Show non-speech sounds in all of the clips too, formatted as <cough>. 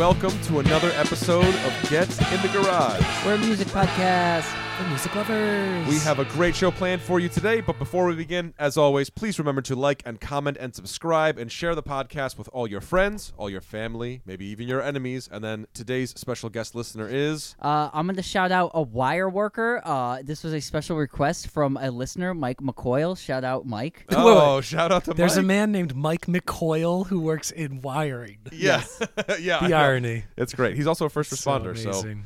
Welcome to another episode of Get in the Garage. We're a music podcast for music lovers. We have a great show planned for you today, but before we begin, as always, please remember to like and comment and subscribe and share the podcast with all your friends, all your family, maybe even your enemies. And then today's special guest listener is Uh, I'm going to shout out a wire worker. Uh, this was a special request from a listener, Mike McCoyle. Shout out, Mike. <laughs> Oh, shout out to There's a man named Mike McCoyle who works in wiring. Yeah. <laughs> yeah. The irony. It's great. He's also a first responder, so so amazing.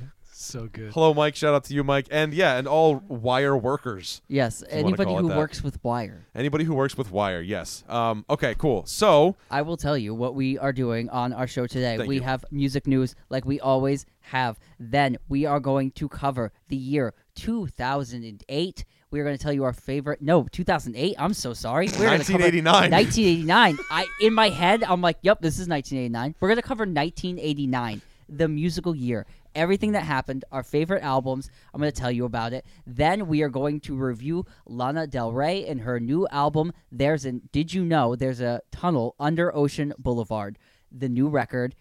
So good. hello Mike, shout out to you Mike. And yeah, and all wire workers. Yes, anybody who that. works with wire. Anybody who works with wire, yes. Um, okay, cool. So, I will tell you what we are doing on our show today. Thank we you. have music news like we always have. Then we are going to cover the year 2008. We are going to tell you our favorite. No, 2008. I'm so sorry. We're gonna cover 1989. 1989. <laughs> I in my head, I'm like, "Yep, this is 1989." We're going to cover 1989, the musical year. Everything that happened, our favorite albums, I'm going to tell you about it. Then we are going to review Lana Del Rey and her new album. There's an Did you know there's a tunnel under Ocean Boulevard, the new record.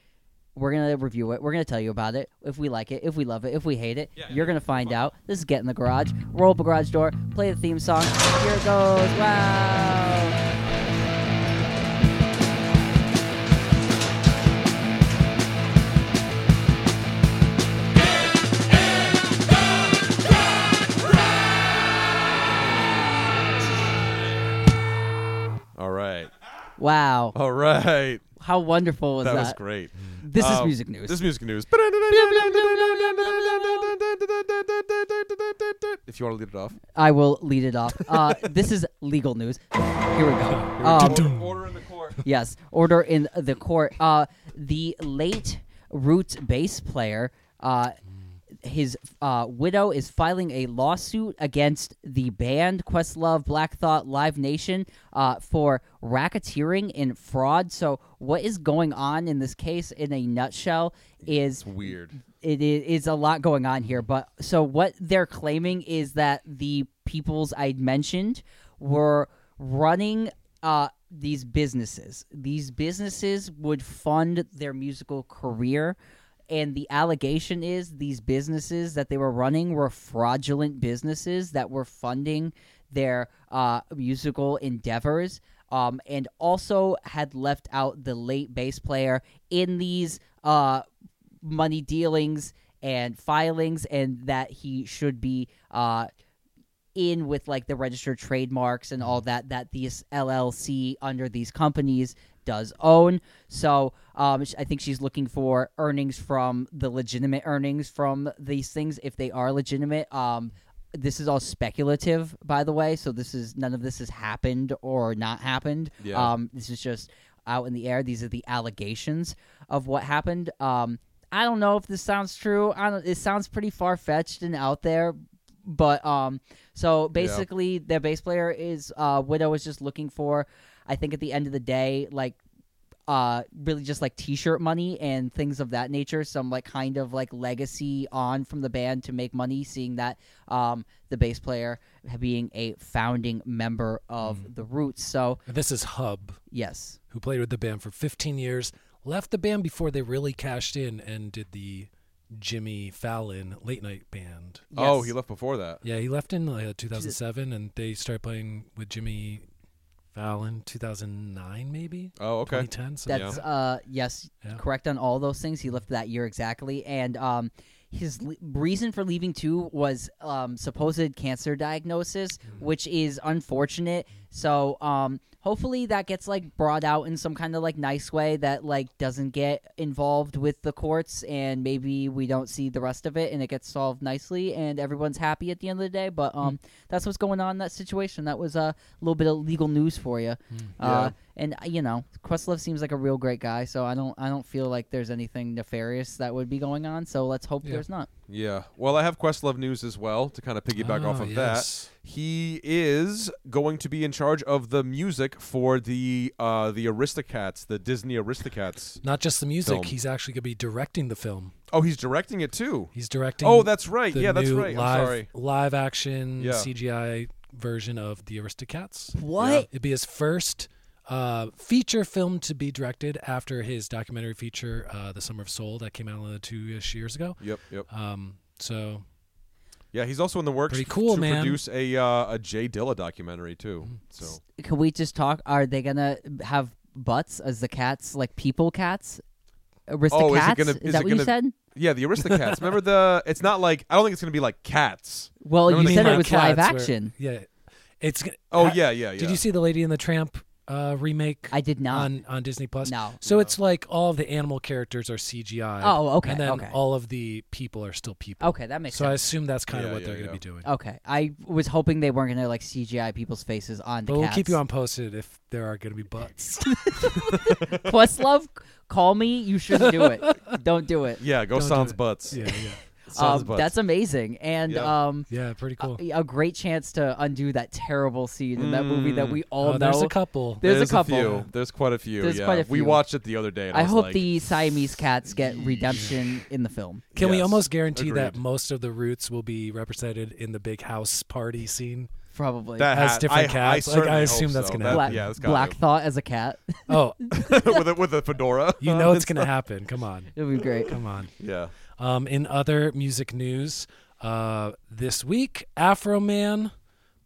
We're going to review it. We're going to tell you about it. If we like it, if we love it, if we hate it, you're going to find out. This is Get in the Garage. Roll up a garage door, play the theme song. Here it goes. Wow. Wow. All right. How wonderful was That that? was great. This is Um, music news. This is music news. If you want to lead it off. I will lead it off. Uh, <laughs> this is legal news. Here we go. Um, Order in the court. yes, order in the court. Uh, the late Roots bass player, uh, his uh, widow is filing a lawsuit against the band Questlove, Black Thought, Live Nation uh, for racketeering and fraud. So, what is going on in this case, in a nutshell, is Weird. it is, is a lot going on here. But so what they're claiming is that the peoples I mentioned were running uh, these businesses. These businesses would fund their musical career. And the allegation is these businesses that they were running were fraudulent businesses that were funding their uh, musical endeavors. Um, and also had left out the late bass player in these uh, money dealings and filings and that he should be uh in with like the registered trademarks and all that that these LLC under these companies does own. So um, I think she's looking for earnings from the legitimate earnings from these things if they are legitimate. Um, this is all speculative, by the way. So this is none of this has happened or not happened. Yeah. Um, this is just out in the air. These are the allegations of what happened. Um, I don't know if this sounds true. I don't. It sounds pretty far fetched and out there, but um. So basically, their bass player is uh widow is just looking for. I think at the end of the day, like uh really just like t-shirt money and things of that nature. Some like kind of like legacy on from the band to make money seeing that um the bass player being a founding member of the roots. So This is Hub, yes. Who played with the band for 15 years, left the band before they really cashed in and did the Jimmy Fallon late night band. Oh, he left before that. Yeah, he left in uh, 2007 and they started playing with Jimmy Fallon 2009 maybe? Oh, okay. 2010 so That's uh yes, Yeah. correct on all those things. He left that year exactly, and um, his le- reason for leaving too was um supposed cancer diagnosis, which is unfortunate. So um, hopefully that gets like brought out in some kind of like nice way that like doesn't get involved with the courts, and maybe we don't see the rest of it, and it gets solved nicely, and everyone's happy at the end of the day. But um, that's what's going on in that situation. That was a little bit of legal news for you. Uh, and uh, you know, Questlove seems like a real great guy, so I don't I don't feel like there's anything nefarious that would be going on. So let's hope Yeah. there's not. Yeah. Well, I have Questlove news as well to kind of piggyback off Oh, of yes. that. He is going to be in charge of the music for the uh, the Aristocats, the Disney Aristocats. Not just the music, Film. he's actually going to be directing the film. Oh, he's directing it too. He's directing Oh, that's right. the Yeah, that's new right. I'm Live, sorry. live action Yeah. CGI version of the Aristocats. What? It'd be his first uh, feature film to be directed after his documentary feature, uh, "The Summer of Soul," that came out two-ish years ago. Yep, yep. Um, so Yeah, he's also in the works Pretty cool, to man. produce a uh, a J Dilla documentary too. Mm-hmm. So Can we just talk? Are they gonna have butts as the cats, like people cats? Aristocats? Oh, is it gonna- Is, is that it what you gonna- said? yeah, the Aristocats. Remember the? <laughs> It's not like I don't think it's gonna be like cats. Well, Remember you said it was live Cats where- action. yeah, it's. Oh ha- yeah, yeah, yeah. Did you see the Lady and the Tramp uh, remake I did not. on on Disney Plus? no. So it's like all the animal characters are CGI. Oh, okay, And then okay. all of the people are still people. Okay, that makes So I assume that's kind Yeah, of what yeah, they're yeah. going to be doing. Okay, I was hoping they weren't gonna like CGI people's faces on the but we'll cats. keep you on posted if there are going to be butts. <laughs> Questlove, call me. You shouldn't do it. <laughs> Don't do it. Yeah, go Don't sans butts. yeah, yeah, Sans Um, that's amazing, and Yeah. um, yeah. Pretty cool. a, a great chance to undo that terrible scene in that movie that Mm. we all oh, know. there's a couple. There's a couple. few. There's quite a few. There's yeah. quite a We watched it the other day. And I, I hope like, the Siamese cats get redemption in the film. Can we almost guarantee that most of the roots will be represented in the big house party scene? Probably. that has ha- different I, cats? I, Like, I assume hope that's so. gonna happen. Black, Yeah, Black got Thought as a cat. Oh, <laughs> with a, with a fedora. you know it's <laughs> going to happen. Come on, it'll be great. come on. Yeah. Um, in other music news, uh, this week, Afro Man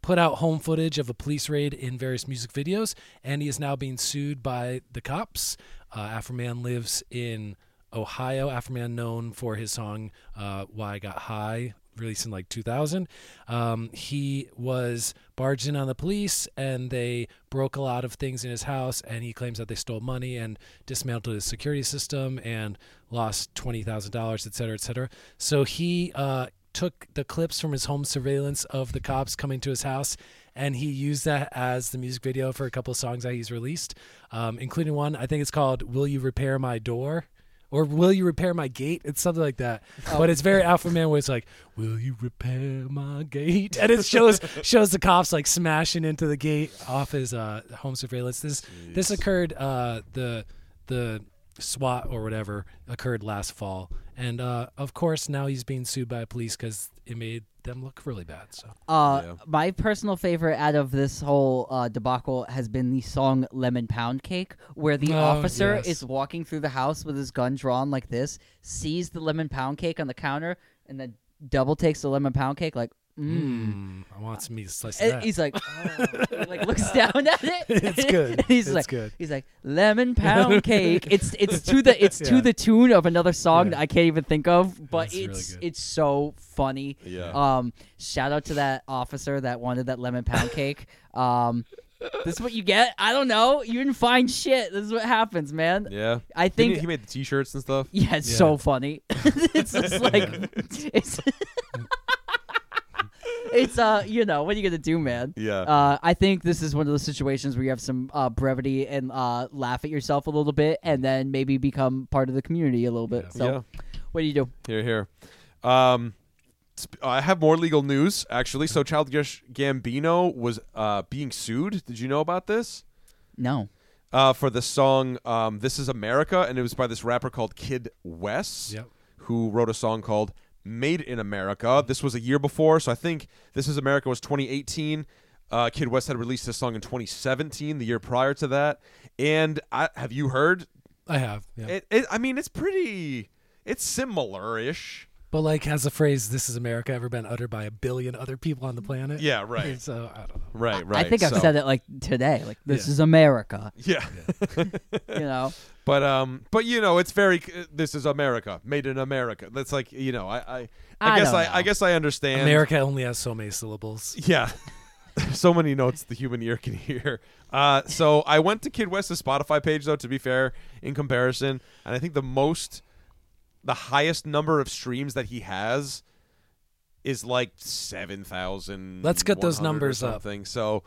put out home footage of a police raid in various music videos, and he is now being sued by the cops. Uh, Afro Man lives in Ohio. Afro Man, known for his song uh, "Why I Got High," released in like 2000. Um, he was barged in on the police, and they broke a lot of things in his house. And he claims that they stole money and dismantled his security system and lost twenty thousand dollars, et cetera, et cetera. So he uh, took the clips from his home surveillance of the cops coming to his house. And he used that as the music video for a couple of songs that he's released, um, including one I think it's called "Will You Repair My Door." Or will you repair my gate? It's something like that. But it's very Afro Man where it's like, will you repair my gate? And it shows <laughs> shows the cops like smashing into the gate off his uh, home surveillance. This this occurred uh, the the SWAT or whatever occurred last fall, and uh, of course now he's being sued by police because it made them look really bad. So Uh, Yeah. My personal favorite out of this whole uh, debacle has been the song "Lemon Pound Cake," where the Oh, officer yes. is walking through the house with his gun drawn like this, sees the lemon pound cake on the counter, and then double takes the lemon pound cake like. Mm, I want some meat to slice And that. he's like, <laughs> oh. He, like looks down at it. <laughs> It's <laughs> good. He's It's like, good. he's like lemon pound cake. It's it's to the it's to the tune of another song Yeah. that I can't even think of, but That's it's good. it's so funny. Yeah. Um, shout out to that officer that wanted that lemon pound cake. Um, this is what you get. I don't know. You didn't find shit. This is what happens, man. yeah. I think he, he made the T-shirts and stuff. yeah, it's Yeah. so funny. it's just like it's it's uh you know what are you gonna do, man? Yeah. Uh, I think this is one of those situations where you have some uh, brevity and uh, laugh at yourself a little bit, and then maybe become part of the community a little bit. Yeah. So, yeah. what do you do? Here, here. Um, sp- I have more legal news actually. So, Childish Gambino was uh, being sued. Did you know about this? No. Uh, for the song um, "This Is America," and it was by this rapper called Kid West, Yep. who wrote a song called "Made in America." This was a year before, so I think "This Is America" was 2018. Uh, Kid West had released this song in 2017, the year prior to that. And I, have you heard? I have. Yeah. It, it, I mean, it's pretty. It's similar-ish. But like, has the phrase "This is America" ever been uttered by a billion other people on the planet? Yeah, right. <laughs> So I don't know. Right, right. I think I've so- said it like today. Like this Yeah. is America. Yeah, <laughs> <laughs> You know. but um, but you know, it's very. This is America, made in America. That's like you know, I I, I, I guess don't I, know. I guess I understand. America only has so many syllables. Yeah. so many notes the human ear can hear. Uh, so I went to Kid West's Spotify page though. To be fair, in comparison, and I think the most, the highest number of streams that he has is like seven thousand. Let's get those numbers up. So,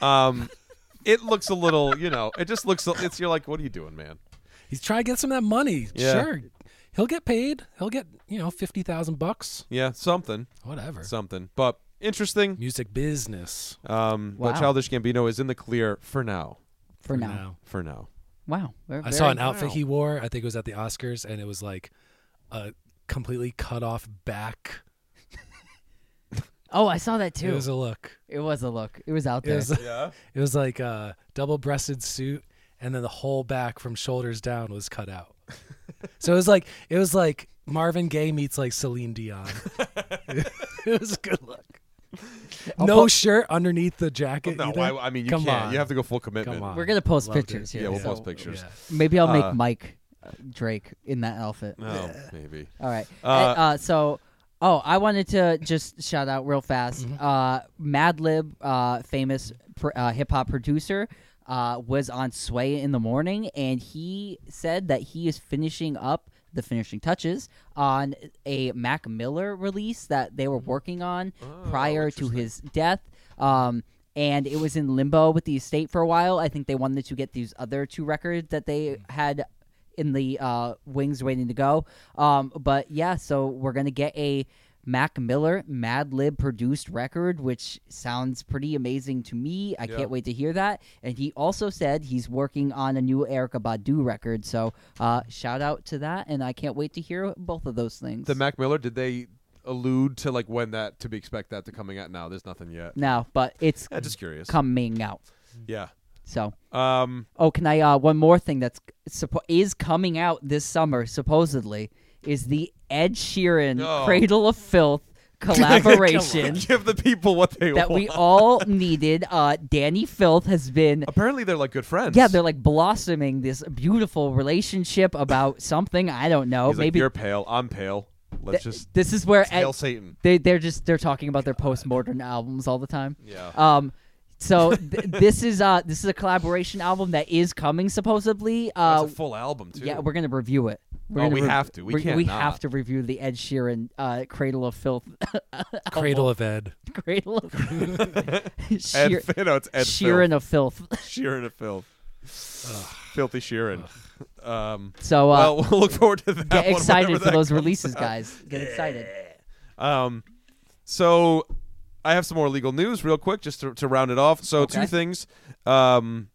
um, <laughs> it looks a little, you know, it just looks. It's you're like, what are you doing, man? He's trying to get some of that money. Yeah. Sure, he'll get paid. He'll get you know fifty thousand bucks. Yeah, something, Whatever. something. But interesting. Music business Um, Wow. but Childish Gambino is in the clear for now. For, now. For now. Wow. Very- I saw very- an outfit wow. he wore. I think it was at the Oscars, and it was like a completely cut off back. <laughs> Oh, I saw that too. It was a look. It was a look. It was out It there. was Yeah. <laughs> it was like a double-breasted suit, and then the whole back from shoulders down was cut out. <laughs> so it was like it was like Marvin Gaye meets like Celine Dion. it was a good look. I'll no po- shirt underneath the jacket. No, either. I, I mean you Come can't. on. You have to go full commitment. Come on. We're gonna post Loved it. pictures here. Yeah, we'll so post pictures. Yeah. Maybe I'll make Uh, Mike Drake in that outfit. Oh, maybe. All right. Uh, Uh, uh, so, oh, I wanted to just shout out real fast. Mm-hmm. Uh, Madlib, uh, famous pr- uh, hip hop producer, uh, was on Sway in the morning, and he said that he is finishing up the finishing touches on a Mac Miller release that they were working on Oh, prior to interesting. his death. Um, and it was in limbo with the estate for a while. I think they wanted to get these other two records that they had in the uh, wings waiting to go. Um, but yeah, so we're gonna get a Mac Miller Madlib produced record, which sounds pretty amazing to me. I Yeah. can't wait to hear that. And he also said he's working on a new Erykah Badu record. So uh, shout out to that, and I can't wait to hear both of those things. The Mac Miller. Did they allude to like when that to be expect that to coming out? Now there's nothing yet. now, but it's Yeah, just curious. coming out. yeah. So Um. Oh, can I? Uh, one more thing that's suppo- is coming out this summer, supposedly, is the Ed Sheeran Oh. "Cradle of Filth" <laughs> collaboration Give the people what they want that want. we all <laughs> needed. Uh, Dani Filth has been. Apparently, they're like good friends. Yeah, they're like blossoming this beautiful relationship about <laughs> something I don't know. He's like, Maybe you're pale. I'm pale. Let's th- just this is where Ed, Satan. they they're just they're talking about their postmodern albums all the time. Yeah. Um, so th- this is uh this is a collaboration album that is coming supposedly. Uh, That's a full album too. Yeah, we're gonna review it. We're Oh, gonna we have to. We we're- can't We not. have to review the Ed Sheeran uh, "Cradle of Filth." <laughs> Cradle of Ed. Cradle of <laughs> <laughs> Ed, Sheer- no, it's Ed Sheeran of Filth. Sheeran of filth. Filthy Sheeran. Um, So uh, well, we'll look forward to that. get one excited whenever for that those releases, out. guys. Get excited. Um, so I have some more legal news, real quick, just to, to round it off. So two things, um,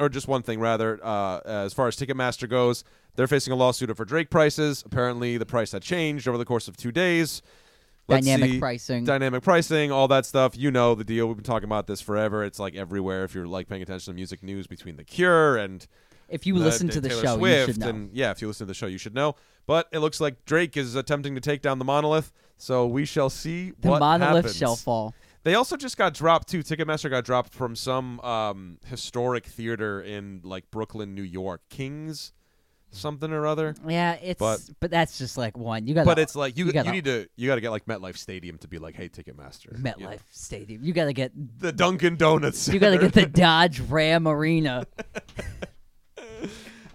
or just one thing rather. Uh, as far as Ticketmaster goes, they're facing a lawsuit for Drake prices. Apparently, the price had changed over the course of two days. Let's Dynamic see. pricing. Dynamic pricing, all that stuff. You know the deal. We've been talking about this forever. It's like everywhere. If you're like paying attention to music news between The Cure and if you uh, listen to the Taylor show, Swift you should know. And yeah, if you listen to the show, you should know. But it looks like Drake is attempting to take down the monolith. So we shall see the what monolith happens. shall fall. They also just got dropped too. Ticketmaster got dropped from some um, historic theater in like Brooklyn, New York, Kings, something or other. Yeah, it's but, But- that's just like one. You got But it's like you you you, gotta- need to you got to get like MetLife Stadium to be like, hey, Ticketmaster, MetLife you know. Stadium. You got to get the Dunkin' Donuts. you got to get the <laughs> Dodge Ram Arena. <laughs> <laughs>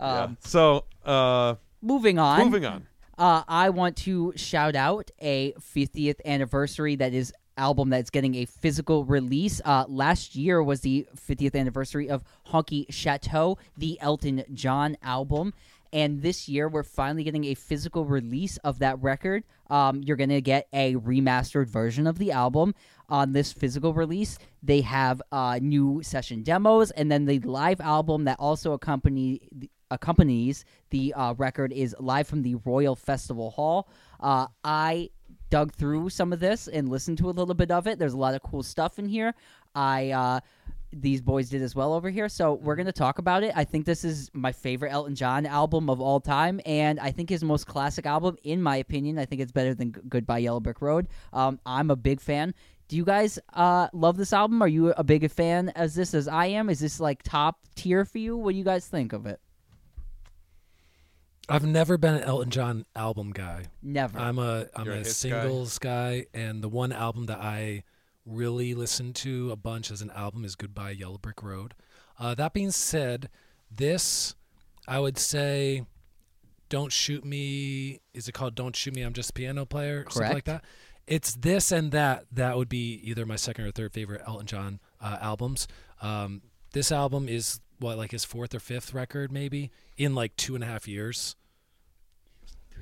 Yeah. um, So uh, moving on. moving on. Uh, I want to shout out a 50th anniversary that is album that's getting a physical release. Uh, last year was the 50th anniversary of Honky Chateau, the Elton John album. And this year, we're finally getting a physical release of that record. Um, you're going to get a remastered version of the album on this physical release. They have uh, new session demos, and then the live album that also accompany accompanies the uh, record is live from the Royal Festival Hall. Uh, I dug through some of this and listened to a little bit of it. There's a lot of cool stuff in here. I uh, these boys did as well over here, so we're gonna talk about it. I think this is my favorite Elton John album of all time, and I think his most classic album, in my opinion. I think it's better than Goodbye Yellow Brick Road. Um, I'm a big fan. Do you guys uh, love this album? Are you a big fan as this as I am? Is this like top tier for you? What do you guys think of it? I've never been an Elton John album guy. Never. I'm a I'm You're a a hits guy? singles guy. and the one album that I really listen to a bunch as an album is Goodbye Yellow Brick Road. Uh, that being said, this I would say, Don't Shoot Me. Is it called Don't Shoot Me? I'm Just a Piano Player, something like that. It's this and that. That would be either my second or third favorite Elton John uh, albums. Um, this album is what like his fourth or fifth record, maybe in like two and a half years.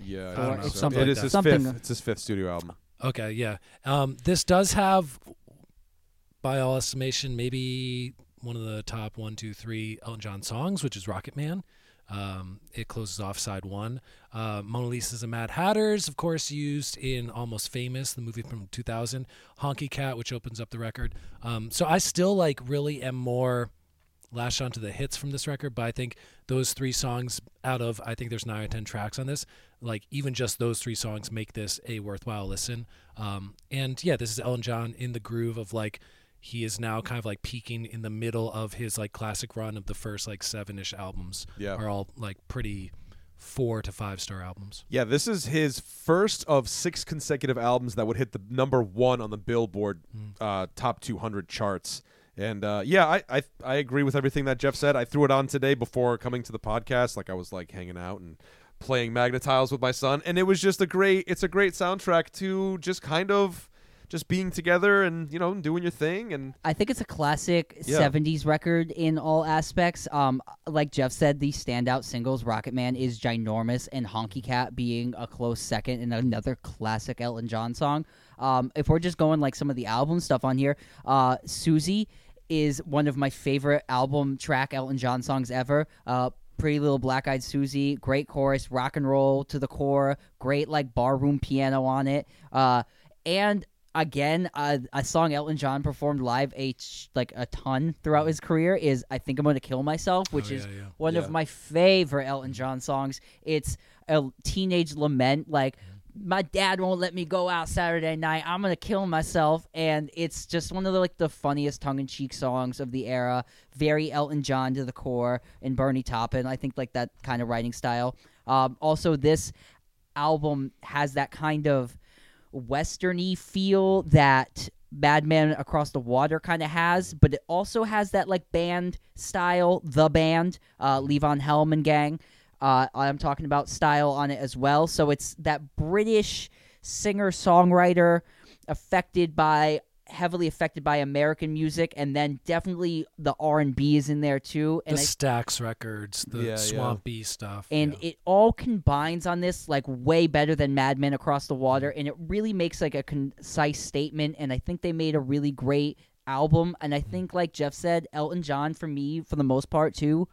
Yeah, I don't know. it's something it like is that. his Something- fifth. It's his fifth studio album. Okay, yeah. Um, this does have, by all estimation, maybe one of the top one, two, three Elton John songs, which is Rocket Man. Um, it closes off side one. Uh, Mona Lisa's and Mad Hatters, of course, used in Almost Famous, the movie from 2000. Honky Cat, which opens up the record. Um, so I still like really am more latched onto the hits from this record, but I think those three songs out of I think there's nine or ten tracks on this, like even just those three songs make this a worthwhile listen. Um, and yeah, this is Elton John in the groove of like he is now kind of like peaking in the middle of his like classic run of the first like seven ish albums. Yeah. are all like pretty four to five star albums. Yeah, this is his first of six consecutive albums that would hit the number one on the Billboard uh, top 200 charts. And uh, yeah, I, I I agree with everything that Jeff said. I threw it on today before coming to the podcast. Like I was like hanging out and playing Magnetiles with my son, and it was just a great. It's a great soundtrack to just kind of just being together and you know doing your thing and I think it's a classic Yeah. 70s record in all aspects. Um, like Jeff said, the standout singles, Rocket Man is ginormous, and Honky Cat being a close second and another classic Elton John song. Um, if we're just going like some of the album stuff on here, uh, Susie is one of my favorite album track Elton John songs ever. Uh, Pretty Little Black Eyed Susie, great chorus, rock and roll to the core, great like barroom piano on it. Uh, and again, uh, a song Elton John performed live a like a ton throughout his career is "I Think I'm Going to Kill Myself," which Oh, is yeah, yeah. one Yeah. of my favorite Elton John songs. It's a teenage lament, like my dad won't let me go out Saturday night. I'm gonna kill myself, and it's just one of the like the funniest tongue-in-cheek songs of the era. Very Elton John to the core, and Bernie Taupin. I think like that kind of writing style. Um, also, this album has that kind of westerny feel that Madman Across the Water kind of has, but it also has that like band style, the band, uh, Levon Helm and gang. Uh, I'm talking about style on it as well. So it's that British singer songwriter affected by heavily affected by American music, and then definitely the R and B is in there too. And the I Stax records, the Yeah, yeah. swampy stuff, and yeah. it all combines on this like way better than Madman Across the Water, and it really makes like a concise statement. And I think they made a really great album. And I think, like Jeff said, Elton John for me, for the most part too.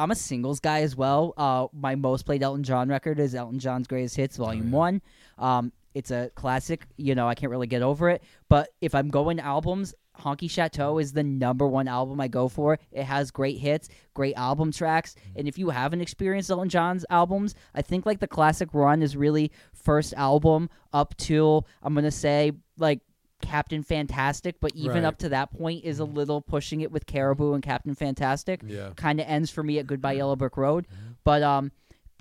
I'm a singles guy as well. Uh, my most played Elton John record is Elton John's Greatest Hits Volume One. Um, it's a classic. You know, I can't really get over it. But if I'm going to albums, Honky Chateau is the number one album I go for. It has great hits, great album tracks, and if you haven't experienced Elton John's albums, I think like the classic run is really first album up till I'm gonna say like Captain Fantastic, but even Right. up to that point is a little pushing it with Caribou and Captain Fantastic. Yeah. kind of ends for me at Goodbye Yellow Brick Road, but um,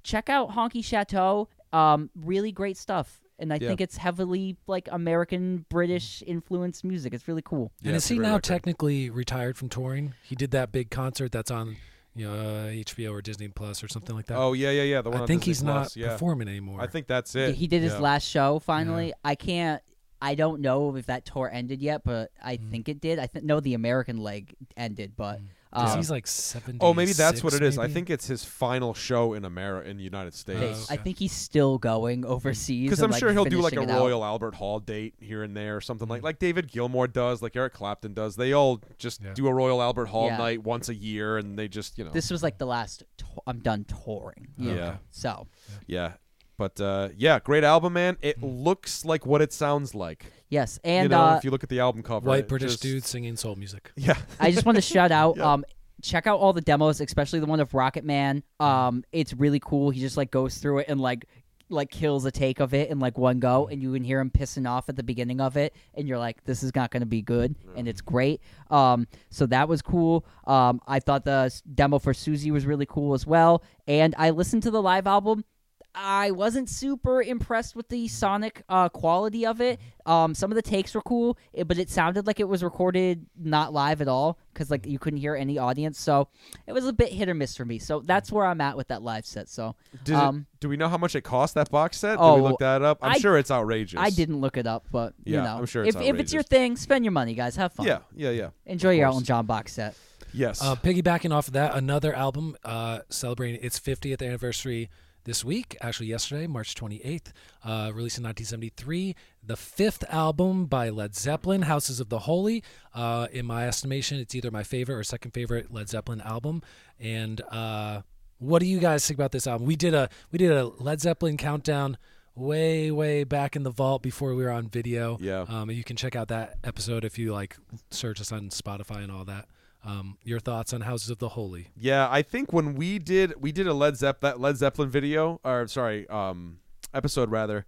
check out Honky Chateau. Um, really great stuff. And I Yeah. think it's heavily like American British influenced music. It's really cool. Yeah, and it's is he now record. technically retired from touring? He did that big concert that's on, you know, uh, HBO or Disney Plus or something like that. Oh yeah, yeah, yeah. The one I on think Disney he's Plus, not yeah. performing anymore. I think that's Yeah, it. He did his last show finally. I can't. I don't know if that tour ended yet, but I Mm. think it did. I th- know the American leg ended, but um, he's like seventy. Oh, maybe that's what it is. I think it's his final show in America, in the United States. I okay. think he's still going overseas. Because I'm like, sure he'll do like a finishing it out. Royal Albert Hall date here and there, or something Mm. like like David Gilmour does, like Eric Clapton does. They all just Yeah. do a Royal Albert Hall Yeah. night once a year, and they just you know This was like the last. To- I'm done touring. Yeah. know? So yeah. But uh, yeah, great album, man. Mm. It looks like what it sounds like. yes, and you know, uh, if you look at the album cover, white British just- dude singing soul music. <laughs> Yeah, I just want to shout out. <laughs> Yeah. Um, check out all the demos, especially the one of Rocket Man. Um, it's really cool. He just like goes through it and like like kills a take of it in like one go, and you can hear him pissing off at the beginning of it, and you're like, this is not going to be good, and it's great. Um, so that was cool. Um, I thought the demo for Susie was really cool as well, and I listened to the live album. I wasn't super impressed with the sonic uh, quality of it. Um, some of the takes were cool, but it sounded like it was recorded not live at all because like you couldn't hear any audience. So it was a bit hit or miss for me. So that's where I'm at with that live set. So Did Um, it, do we know how much it cost that box set? Did oh, we look that up? I'm I- sure it's outrageous. I didn't look it up, but you Yeah, know, I'm sure it's if, if it's your thing, spend your money, guys. Have fun. Yeah, yeah, yeah. enjoy your course. Elton John box set. Yes. Uh, piggybacking off of that, another album uh, celebrating its 50th anniversary this week, actually yesterday, March 28th, uh, released in 1973. The fifth album by Led Zeppelin, Houses of the Holy. Uh, in my estimation, it's either my favorite or second favorite Led Zeppelin album. And uh, what do you guys think about this album? We did a we did a Led Zeppelin countdown way way back in the vault before we were on video. Yeah. Um, you can check out that episode if you like search us on Spotify and all that. Um, your thoughts on Houses of the Holy? Yeah, I think when we did we did a Led Zepp that Led Zeppelin video or sorry, um episode rather.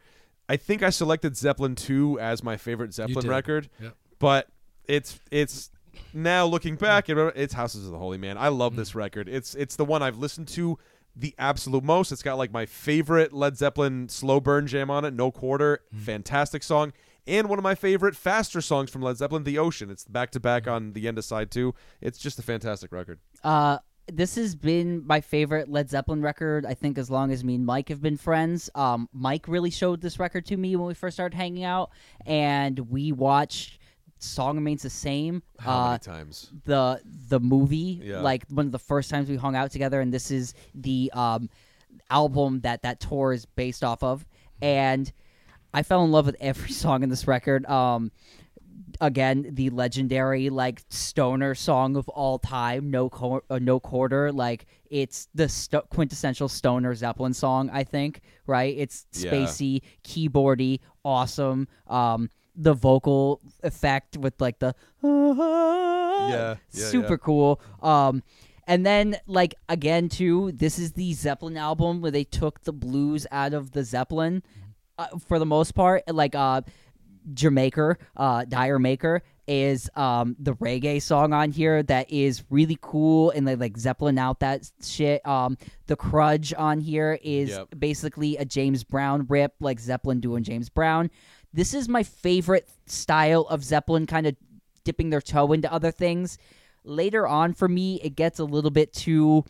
I think I selected Zeppelin 2 as my favorite Zeppelin record. Yep. But it's it's now looking back, it's Houses of the Holy Man. I Mm. love this record. It's it's the one I've listened to the absolute most. It's got like my favorite Led Zeppelin slow burn jam on it, No Quarter, Mm. fantastic song, and one of my favorite faster songs from Led Zeppelin, The Ocean. It's back to back on the end of side 2. It's just a fantastic record. Uh, this has been my favorite Led Zeppelin record. I think as long as me and Mike have been friends. Um, Mike really showed this record to me when we first started hanging out, and we watched "Song Remains the Same." How uh, many times? the the movie Yeah. like one of the first times we hung out together and this is the um album that that tour is based off of and i fell in love with every <laughs> song in this record. Um again the legendary like stoner song of all time no uh, no quarter. Like it's the sto- quintessential stoner zeppelin song i think right? It's Yeah. spacey keyboardy awesome. Um the vocal effect with like the Yeah, yeah, super yeah. cool. Um and then like again too this is the zeppelin album where they took the blues out of the zeppelin uh, for the most part like uh Jamaica, uh, D'yer Mak'er is um the reggae song on here that is really cool and they like Zeppelin out that shit. Um, the Crunge on here is Yep. basically a James Brown rip, like Zeppelin doing James Brown. This is my favorite style of Zeppelin, kind of dipping their toe into other things. Later on, for me, it gets a little bit too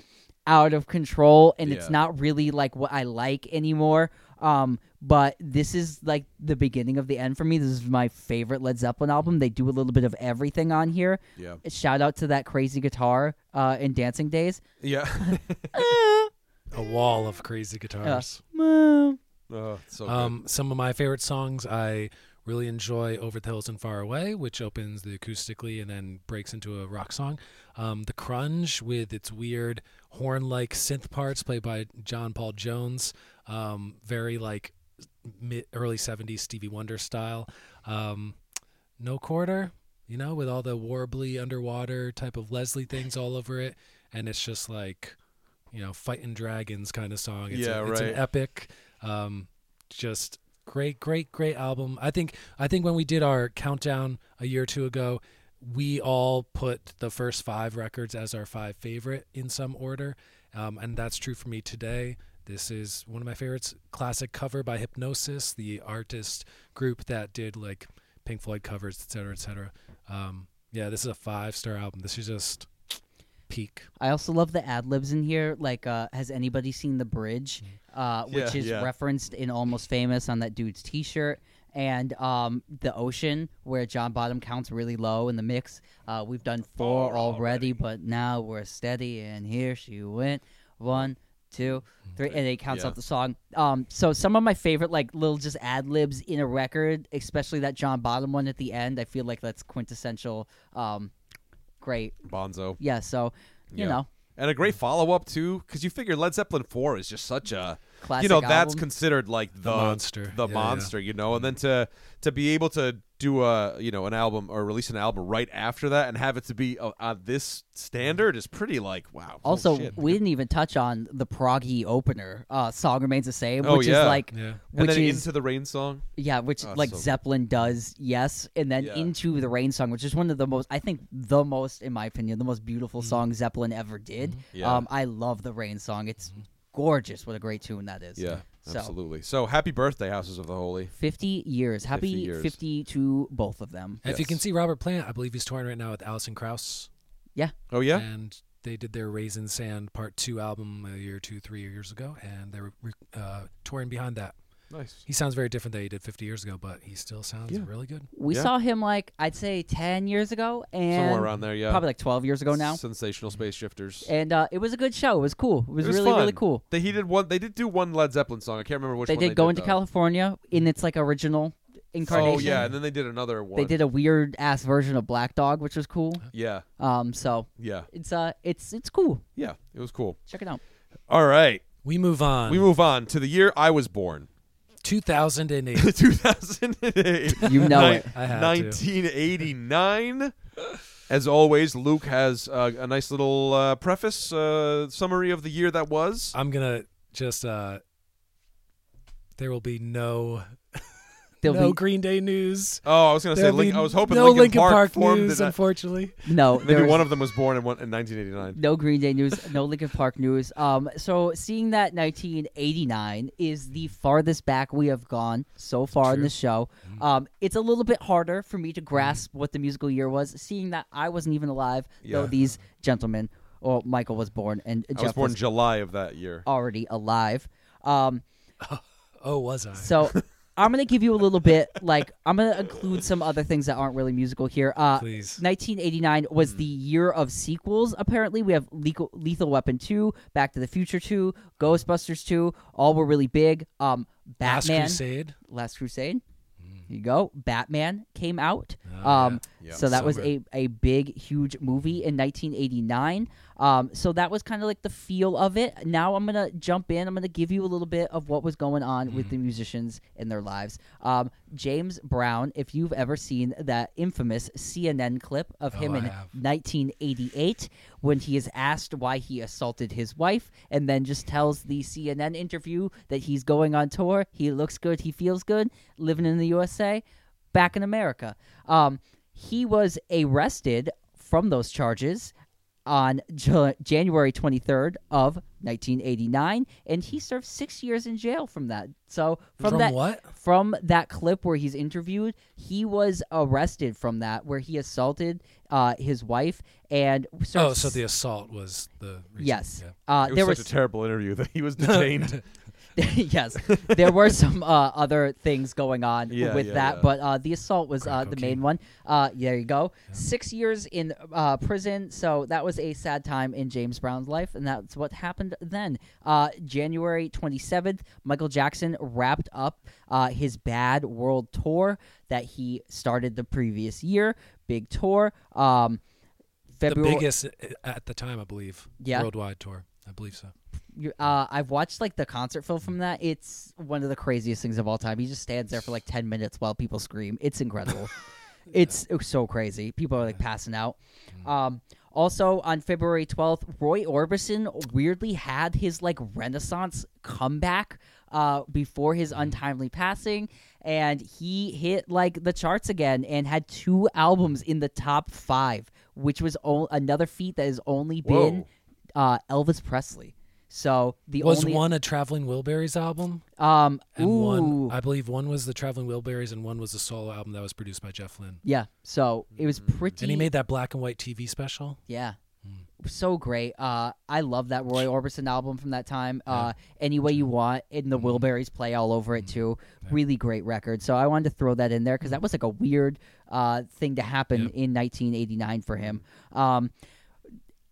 out of control, and it's not really like what I like anymore. Um, but this is like the beginning of the end for me. This is my favorite Led Zeppelin album. They do a little bit of everything on here. Yeah. Shout out to that crazy guitar uh, in Dancing Days. Yeah. <laughs> <laughs> A wall of crazy guitars. oh, it's so good. Um, some of my favorite songs I really enjoy Over the Hills and Far Away, which opens the acoustically and then breaks into a rock song. Um, the Crunge with its weird horn like synth parts played by John Paul Jones. Um, very like mid early 70s Stevie Wonder style. Um, no Quarter, you know, with all the warbly underwater type of Leslie things all over it. And it's just like, you know, fighting dragons kind of song. It's, Yeah, a, it's right. an epic. Um, just great, great, great album. I think I think when we did our countdown a year or two ago, we all put the first five records as our five favorite in some order, um, and that's true for me today. This is one of my favorites. Classic cover by Hipgnosis, the artist group that did like Pink Floyd covers, etc., cetera, et cetera. Um, yeah, this is a five star album. This is just peak. I also love the ad libs in here. Like, uh, has anybody seen the bridge, uh, which Yeah, is yeah. referenced in Almost Famous on that dude's T-shirt, and um, the ocean where John Bonham counts really low in the mix. Uh, we've done four, Four already, but now we're steady, and here she went. One, two, three, and it counts Yeah. out the song. Um, so some of my favorite like little just ad libs in a record, especially that John Bonham one at the end. I feel like that's quintessential. Um, great, Bonzo. yeah. So you Yeah. know. And a great follow up too, because you figure Led Zeppelin four is just such a Classic you know that's album. considered like the, monster. the Yeah, yeah. monster, you know, and then to to be able to do a you know an album or release an album right after that and have it to be uh, uh, this standard is pretty like wow. Also, shit. we didn't even touch on the proggy opener. Uh, song remains the same, Oh, which yeah. is like, Yeah. and which then is into the rain song. yeah, which Oh, like so. Zeppelin does, yes, and then Yeah. into the rain song, which is one of the most, I think, the most, in my opinion, the most beautiful song Zeppelin ever did. Mm-hmm. Yeah. Mm-hmm. Um, I love the rain song. It's gorgeous. What a great tune that is. Yeah, So- absolutely. So happy birthday, Houses of the Holy. Fifty years. Happy 50 years. 50 to both of them. And If you can see Robert Plant, I believe he's touring right now with Alison Krauss. Yeah. Oh yeah, And they did their Raising Sand Part 2 album a year, two, three years ago, and they're uh, touring behind that. Nice. He sounds very different than he did 50 years ago, but he still sounds Yeah. really good. We Yeah. saw him like I'd say ten years ago, and Somewhere around there, yeah. probably like twelve years ago now. Sensational space shifters. And uh, it was a good show. It was cool. It was, It was really, really fun. cool. They he did one. They did do one Led Zeppelin song. I can't remember which they one did they go did, into though. California in its like original incarnation. Oh yeah, and then they did another one. they did a weird ass version of Black Dog, which was cool. Yeah, Um, so yeah, it's uh, it's it's cool. yeah. It was cool. Check it out. All right. We move on. We move on to the year I was born. 2008. <laughs> 2008. You know Nin- it. I had to. 1989. As always, Luke has uh, a nice little uh, preface uh, summary of the year that was. I'm gonna just. uh There will be no There'll no be Green Day news. Oh, I was gonna say. There'll Link, I was hoping no Lincoln, Linkin Park, Park, formed news, unfortunately. <laughs> no. maybe one of them was born in, one, in 1989. No Green Day news, no Linkin Park news. Um, so seeing that 1989 is the farthest back we have gone so far in the show, Mm-hmm. um, it's a little bit harder for me to grasp what the musical year was. Seeing that I wasn't even alive, Yeah. though these gentlemen, or Michael was born and I Jeff was born July of that year. already alive. Um, <laughs> Oh, was I? so <laughs> I'm gonna give you a little bit. Like I'm gonna include some other things that aren't really musical here. Uh, Please. 1989 was the year of sequels. Apparently, we have Lethal, Lethal Weapon 2, Back to the Future 2, Ghostbusters 2. All were really big. Um, Last Crusade. Last Crusade. Here you go. Batman came out. Oh, um, yeah. Yeah, so that so was a, a big, huge movie in 1989. Um, so that was kind of like the feel of it. Now I'm gonna jump in. I'm gonna give you a little bit of what was going on with the Mm. musicians in their lives. Um, James Brown, if you've ever seen that infamous CNN clip of him Oh, I in have. 1988 when he is asked why he assaulted his wife and then just tells the CNN interview that he's going on tour, he looks good, he feels good, living in the USA, back in America. Um, he was arrested from those charges on Ju- January 23rd of 1989 and he served 6 years in jail from that. So from, From that what? from that clip where he's interviewed, he was arrested from that where he assaulted uh, his wife and served Oh, so the assault was the reason. yes. Yeah. Uh, It there was was a terrible interview that he was <laughs> detained. <laughs> <laughs> yes, there were some uh, other things going on Yeah, with yeah, that, yeah. but uh, the assault was Crack uh, the cocaine. main one. Uh, there you go. Six years in uh, prison, so that was a sad time in James Brown's life, and that's what happened then. Uh, January 27th, Michael Jackson wrapped up uh, his Bad World Tour that he started the previous year. Big tour. Um, The February. biggest uh, at the time, I believe. Yeah. Worldwide tour. I believe so. Uh, I've watched like the concert film from that. It's one of the craziest things of all time. He just stands there for like ten minutes while people scream. It's incredible. it's, <laughs> <laughs> it's so crazy. People are like passing out. Um, also on February twelfth, Roy Orbison weirdly had his like Renaissance comeback uh, before his untimely passing, and he hit like the charts again and had two albums in the top five, which was o- another feat that has only been uh, Elvis Presley. So the Was only one a Traveling Wilburys album? um And ooh one, I believe one was the Traveling Wilburys, and one was a solo album that was produced by Jeff Lynne. yeah. So it was pretty. Mm. And he made that black and white TV special. yeah. So great. Uh, I love that Roy Orbison album from that time. Uh, Any Way You Want, and the Mm-hmm. Wilburys play all over it too. Really great record. So I wanted to throw that in there because that was like a weird uh, thing to happen Yep. in 1989 for him. Um,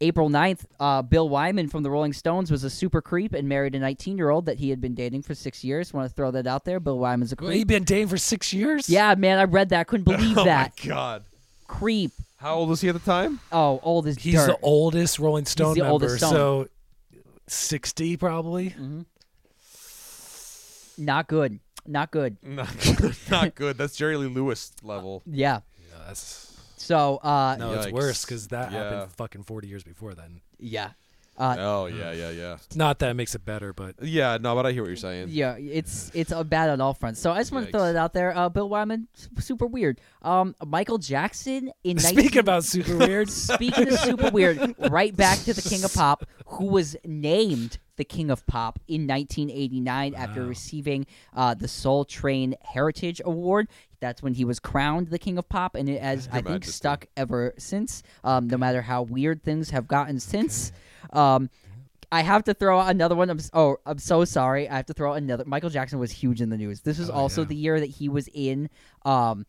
April 9th, uh, Bill Wyman from the Rolling Stones was a super creep and married a 19 year old that he had been dating for six years. Want to throw that out there? Bill Wyman's a Well, he creep. been dating for six years. Yeah, man, I read that. Couldn't <laughs> believe oh that. Oh, my god. Creep. How old was he at the time? Oh, old as he's dirt. the oldest Rolling Stone the member, oldest Stone. so sixty probably. Not good. Not good. Not good. <laughs> Not <laughs> good. That's Jerry Lee Lewis level. Yeah. Yeah, that's So, uh, no, it's Yikes. worse because that Yeah. happened fucking forty years before then. yeah. Uh, Oh yeah, yeah, yeah. Not that it makes it better, but Yeah, no, but I hear what you're saying. yeah, it's it's uh, bad on all fronts. So I just want to throw Yikes. it out there. Uh, Bill Wyman, s- super weird. Um, Michael Jackson in 19- <laughs> speaking about super weird, <laughs> Speaking of super weird, right back to the King of Pop, who was named the King of Pop in 1989 after receiving uh, the Soul Train Heritage Award. That's when he was crowned the King of Pop, and it has, Your I think, Majesty. stuck ever since. Um, no matter how weird things have gotten since. Um, I have to throw out another one. I'm, oh, I'm so sorry. I have to throw out another. Michael Jackson was huge in the news. This is Oh, also yeah. the year that he was in. Um,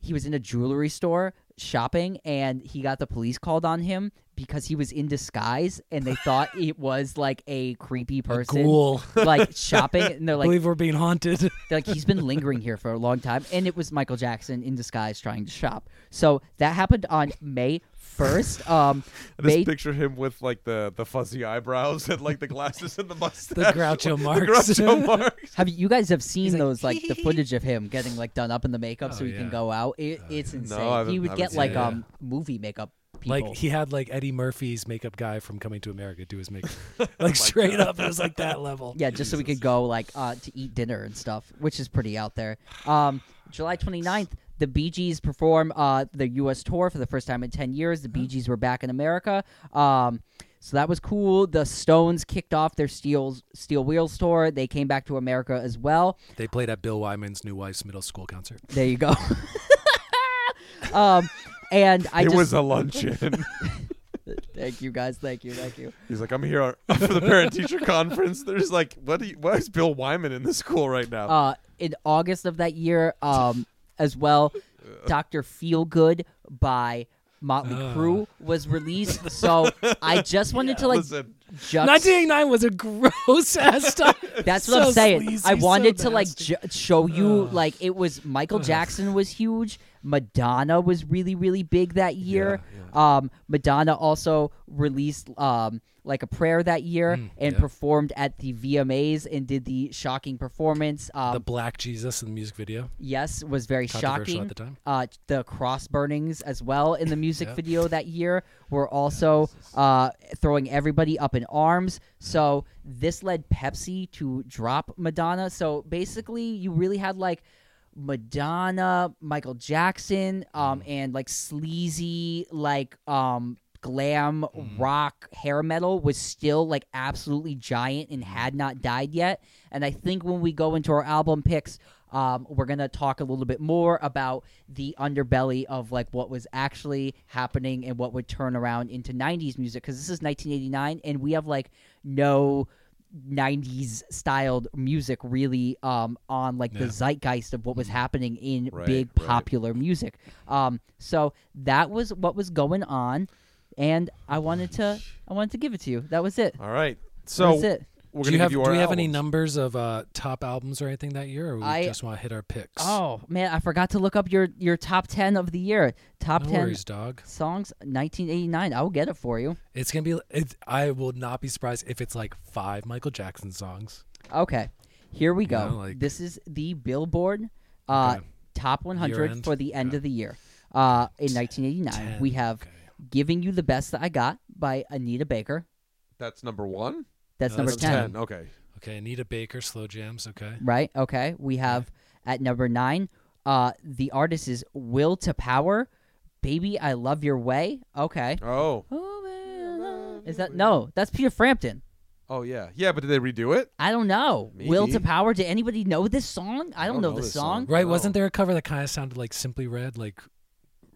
he was in a jewelry store shopping, and he got the police called on him because he was in disguise and they thought <laughs> it was like a creepy A person ghoul. <laughs> like shopping and they're I like believe we're being haunted. <laughs> they're like he's been lingering here for a long time and it was Michael Jackson in disguise trying to shop. So that happened on May 1st. Um I just May picture him with like the the fuzzy eyebrows and like the glasses and the mustache. Groucho The Marx. Groucho Marx. have you, you guys have seen He's like, those like the footage of him getting like done up in the makeup so Oh, he can go out? It, Oh, it's yeah. insane. I haven't- he would get like it, yeah. um movie makeup people. like he had like Eddie Murphy's makeup guy from Coming to America do his makeup, <laughs> <laughs> Oh like straight up. It was like that level. Yeah, just so we could go like uh, to eat dinner and stuff, which is pretty out there. Um, July 29th, the Bee Gees perform uh, their U.S. tour for the first time in 10 years. The Bee Gees were back in America. Um, so that was cool. The Stones kicked off their Steel Steel Wheels tour. They came back to America as well. They played at Bill Wyman's new wife's middle school concert. There you go. <laughs> um, and I it just was a luncheon. <laughs> thank you guys, thank you, thank you. He's like, I'm here <laughs> for the parent teacher conference. There's like, what? Do you, why is Bill Wyman in the school right now? uh, in August of that year, um, as well, Doctor Feelgood by Motley Ah. Crue was released. So I just wanted to like Listen, juxt- 1989 was a gross <laughs> ass time. That's what So I'm saying. sleazy, I so wanted to like ju- show you Ugh. like it was Michael Jackson was huge. Madonna was really really big that year. Um, Madonna also released um like a prayer that year Mm, and yeah. performed at the VMAs and did the shocking performance. Um, the Black Jesus in the music video. yes, was very shocking. at the time. uh, the cross burnings as well in the music Yeah. video that year were also uh, throwing everybody up in arms. So this led Pepsi to drop Madonna. So basically, you really had like Madonna, Michael Jackson, um, Mm. and like sleazy, like um, glam Mm. rock hair metal was still like absolutely giant and had not died yet. And I think when we go into our album picks, um, we're gonna talk a little bit more about the underbelly of like what was actually happening and what would turn around into '90s music because this is 1989 and we have like no 90s styled music really um, on like the zeitgeist of what was happening in Right, big right. popular music. Um, so that was what was going on, and I wanted to I wanted to give it to you. That was it. all right. So That's it. We're do gonna you have give you do we have any numbers of uh, top albums or anything that year, or we I- just want to hit our picks? Oh man, I forgot to look up your your top ten of the year. Top no ten worries, dog. songs, 1989. I will get it for you. It's gonna be. It, I will not be surprised if it's like five Michael Jackson songs. Okay, here we go. know, like- this is the Billboard uh, Okay. top 100 Year-end? for the end Yeah. of the year. Uh, in 1989, 10, we have okay. "Giving You the Best That I Got" by Anita Baker. That's number one. That's No, number that's 10, Okay. Okay, Anita Baker, slow jams. Okay. right? Okay, we have at number nine. Uh, the artist is Will to Power. Baby, I love your way. Okay. Oh. Is that no? That's Peter Frampton. Oh yeah. Yeah, but did they redo it? I don't know. Will to Power. Did anybody know this song? I don't, know, this song. Right? No. Wasn't there a cover that kind of sounded like Simply Red, like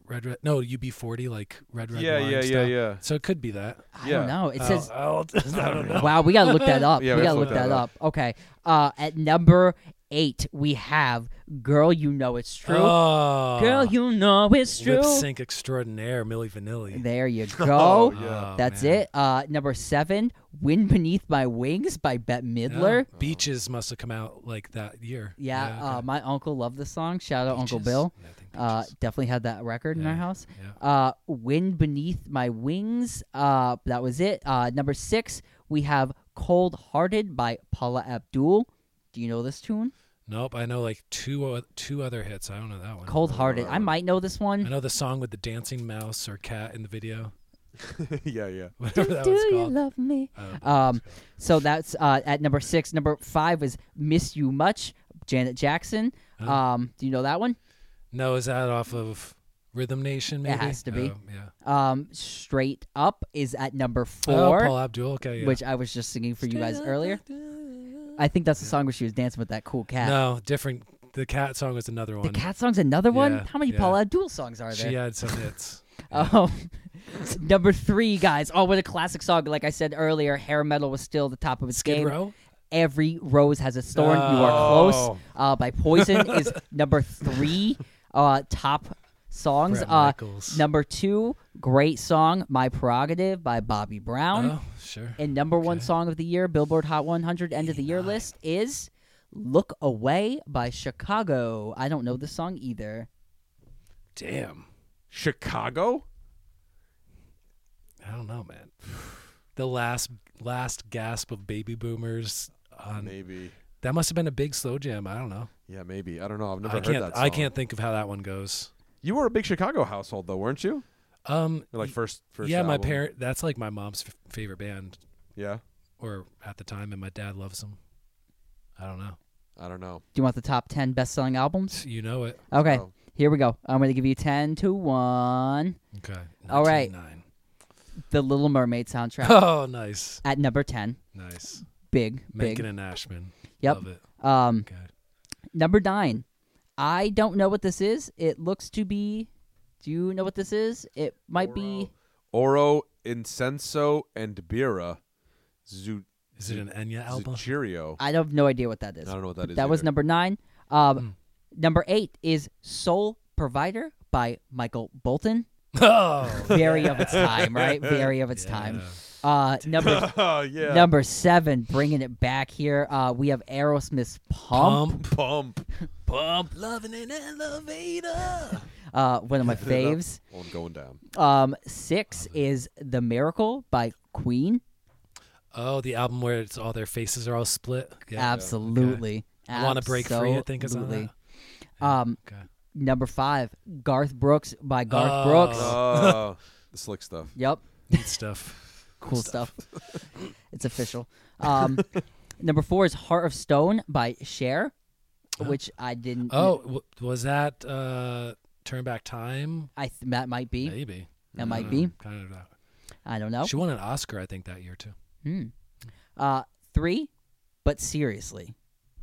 Red Red? No, UB40, like Red Red. yeah, Wine yeah, yeah, style? yeah. So it could be that. I Yeah. don't know. It Oh, says <laughs> I'll- <laughs> I don't know. Wow, we gotta look that up. <laughs> Yeah, we we gotta look look that that up. Okay. Uh, at number eight, we have "Girl, You Know It's True." Oh, Girl, you know it's true. lip sync extraordinaire, Milli Vanilli. There you Oh, go. yeah. That's man. it. Uh, number seven, "Wind Beneath My Wings" by Bette Yeah. Midler. Beaches must have come out like that year. Yeah, okay. uh, my uncle loved the song. Shout out Uncle Beaches? Bill. Yeah, I think Uh, definitely had that record in our house. yeah. Uh, "Wind Beneath My Wings." Uh, that was it. Uh, number six, we have "Cold Hearted" by Paula Abdul. Do you know this tune? Nope, I know like two two other hits. I don't know that one. Cold Hearted. I might know this one. I know the song with the dancing mouse or cat in the video, <laughs> <laughs> yeah, yeah. whatever that Do was you called. love me? I don't know what Um, so that's uh, at number six. Number five is "Miss You Much," Janet Jackson. Oh. Um, do you know that one? No, is that off of Rhythm Nation? Maybe has to be. Oh, yeah. Um, "Straight Up" is at number Oh, four, Paul Abdul. Okay, yeah. which I was just singing for you guys earlier. I think that's the song where she was dancing with that cool cat. No, different. The cat song was another one. The cat song's another one. Yeah, How many yeah. Paula Abdul songs are there? She had some hits. <laughs> Um, <laughs> number three, guys. Oh, what a classic song! Like I said earlier, hair metal was still the top of its Skid game. Row. Every rose has a thorn. You are close. Oh. Uh, by Poison is <laughs> number three uh, top songs. Bret Uh, Michaels. number two, great song, "My Prerogative" by Bobby Brown. Oh, sure. And number one Okay. song of the year, Billboard Hot 100 end of the year list is "Look Away" by Chicago. I don't know the song either. Damn. Chicago? I don't know, man. <sighs> The last last gasp of baby boomers on Maybe. that must have been a big slow jam. I don't know. Yeah, maybe. I don't know. I've never I heard can't that. I can't think of how that one goes. You were a big Chicago household though, weren't you? Um Or, like first first yeah, my album? parent that's like my mom's f- favorite band Yeah. or at the time and my dad loves them. I don't know. I don't know. Do you want the top 10 best selling albums? You know it. Okay, Oh. here we go. I'm going to give you 10 to 1. Okay. All right. 1909. The Little Mermaid soundtrack <laughs> Oh, nice. at number 10. Nice. Big, Menken big. and Ashman. Yep. Love it. Um, Okay. Number 9. I don't know what this is. It looks to be. Do you know what this is? It might be. Oro, Incenso, and Birra. Zu- Is it an Enya album? Zucchero. I have no idea what that is. I don't know what that is. That was number nine. Um, Hmm. Number eight is Soul Provider by Michael Bolton. <laughs> Oh. Very of its time, right? Very of its <laughs> time. Uh, <laughs> number <laughs> oh yeah. number seven, bringing it back here. Uh, we have Aerosmith's Pump. Pump. Pump. <laughs> Pump. Loving an elevator. Uh, one of my Give it up. faves. I'm going down. Um, six is The Miracle by Queen. Oh, the album where it's all their faces are all split. Yeah. Absolutely. I Wanna Break Free, I think is on Absolutely. that. Um, Okay. number five, Garth Brooks by Garth Oh. Brooks. Oh, the slick stuff. Yep. Neat stuff. Cool stuff. <laughs> it's official. Um, <laughs> number four is Heart of Stone by Cher, which I didn't. Oh, w- was that uh, Turn Back Time? I th- that might be. Maybe. That might be. Kind of. That. I don't know. She won an Oscar, I think, that year too. Hmm. Uh, three, but seriously,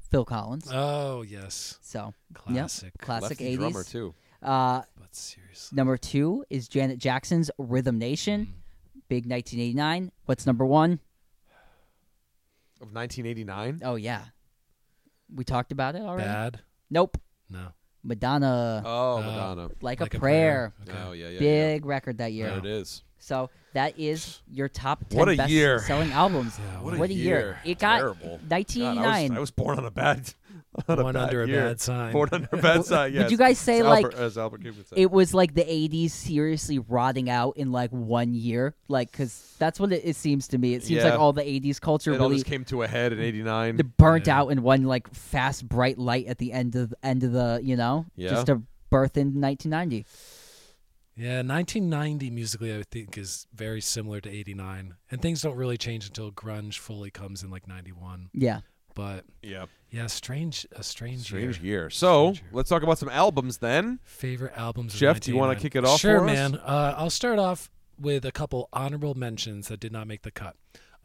Phil Collins. Oh yes, so classic. classic Lefty eighties. drummer too. Uh, But seriously, number two is Janet Jackson's Rhythm Nation, big 1989. What's number one? Of 1989. Oh yeah, we talked about it already. bad. Nope. No, Madonna, Oh, Madonna. like, like a prayer. Okay. Oh yeah, yeah. Big record that year. There it is. So that is your top ten What a best year. selling albums. Yeah, What, What a, a year. It got Terrible. 1989. God, I, was, I was born on a bad. <laughs> On One bad under a year. bad sign. Born under a bad <laughs> sign. Yes. Would you guys say As like Albert, as Albert King would say. it was like the 80s seriously rotting out in like one year? Like, because that's what it, it seems to me. It seems Yeah. like all the 80s culture it all really just came to a head in '89. the burnt Yeah. out in one like fast bright light at the end of end of the you know Yeah. just to birth in 1990. Yeah, 1990 musically, I think, is very similar to 89, and things don't really change until grunge fully comes in like 91. Yeah. But yeah, yeah, strange, a strange, strange year. year. So Strange year. let's talk about some albums then. Favorite albums. of Jeff, do you wanna kick it off Sure, man. Uh, I'll start off with a couple honorable mentions that did not make the cut.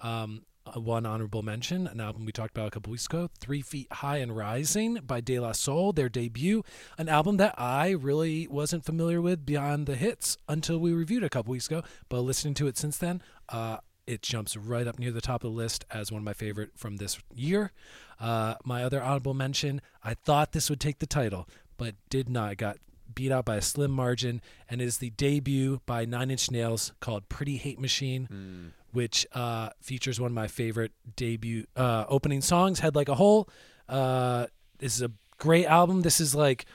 Um, uh, one honorable mention, an album we talked about a couple weeks ago, Three Feet High and Rising by De La Soul, their debut, an album that I really wasn't familiar with beyond the hits until we reviewed a couple weeks ago. But listening to it since then, uh, it jumps right up near the top of the list as one of my favorite from this year. Uh, my other honorable mention, I thought this would take the title, but did not. Got beat out by a slim margin and is the debut by Nine Inch Nails called Pretty Hate Machine, which uh, features one of my favorite debut uh, opening songs, Head Like a Hole. Uh, this is a great album. This is like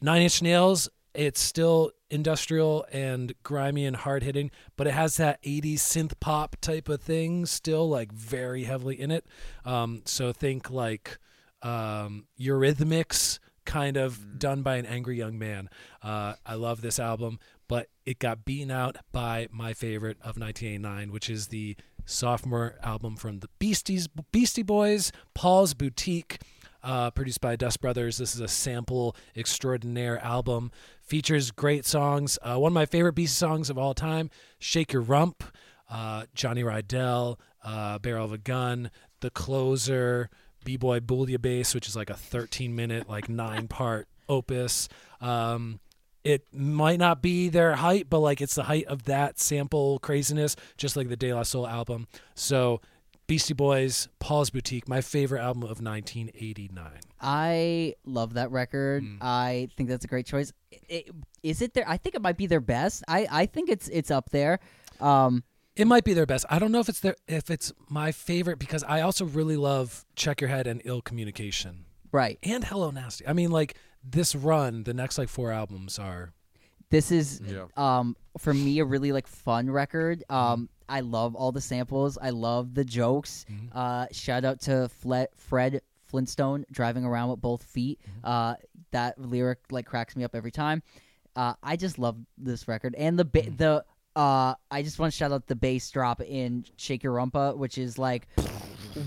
Nine Inch Nails. It's still industrial and grimy and hard hitting, but it has that 80s synth pop type of thing still like very heavily in it. Um, so think like um, Eurythmics kind of done by an angry young man. Uh, I love this album, but it got beaten out by my favorite of 1989, which is the sophomore album from the Beasties, Beastie Boys, Paul's Boutique. Uh, produced by Dust Brothers. This is a sample extraordinaire album. Features great songs. Uh, one of my favorite Beastie songs of all time, "Shake Your Rump," uh, Johnny Ryall, uh, "Barrel of a Gun," "The Closer," "B-Boy Bouillabaisse," which is like a 13-minute, like nine-part opus. Um, it might not be their height, but like it's the height of that sample craziness, just like the De La Soul album. So, Beastie Boys, Paul's Boutique, my favorite album of 1989. I love that record. Mm. I think that's a great choice. It, is it their? I think it might be their best. I, I think it's it's up there. Um, It might be their best. I don't know if it's their if it's my favorite because I also really love Check Your Head and Ill Communication right. and Hello Nasty. I mean, like this run, the next like four albums are. This is Yeah. um for me a really like fun record. Um, I love all the samples. I love the jokes. Mm-hmm. Uh, shout out to Fle- Fred Flintstone driving around with both feet. Mm-hmm. Uh, that lyric like cracks me up every time. Uh, I just love this record and the ba- Mm. the. Uh, I just want to shout out the bass drop in "Shake Your Rumpa," which is like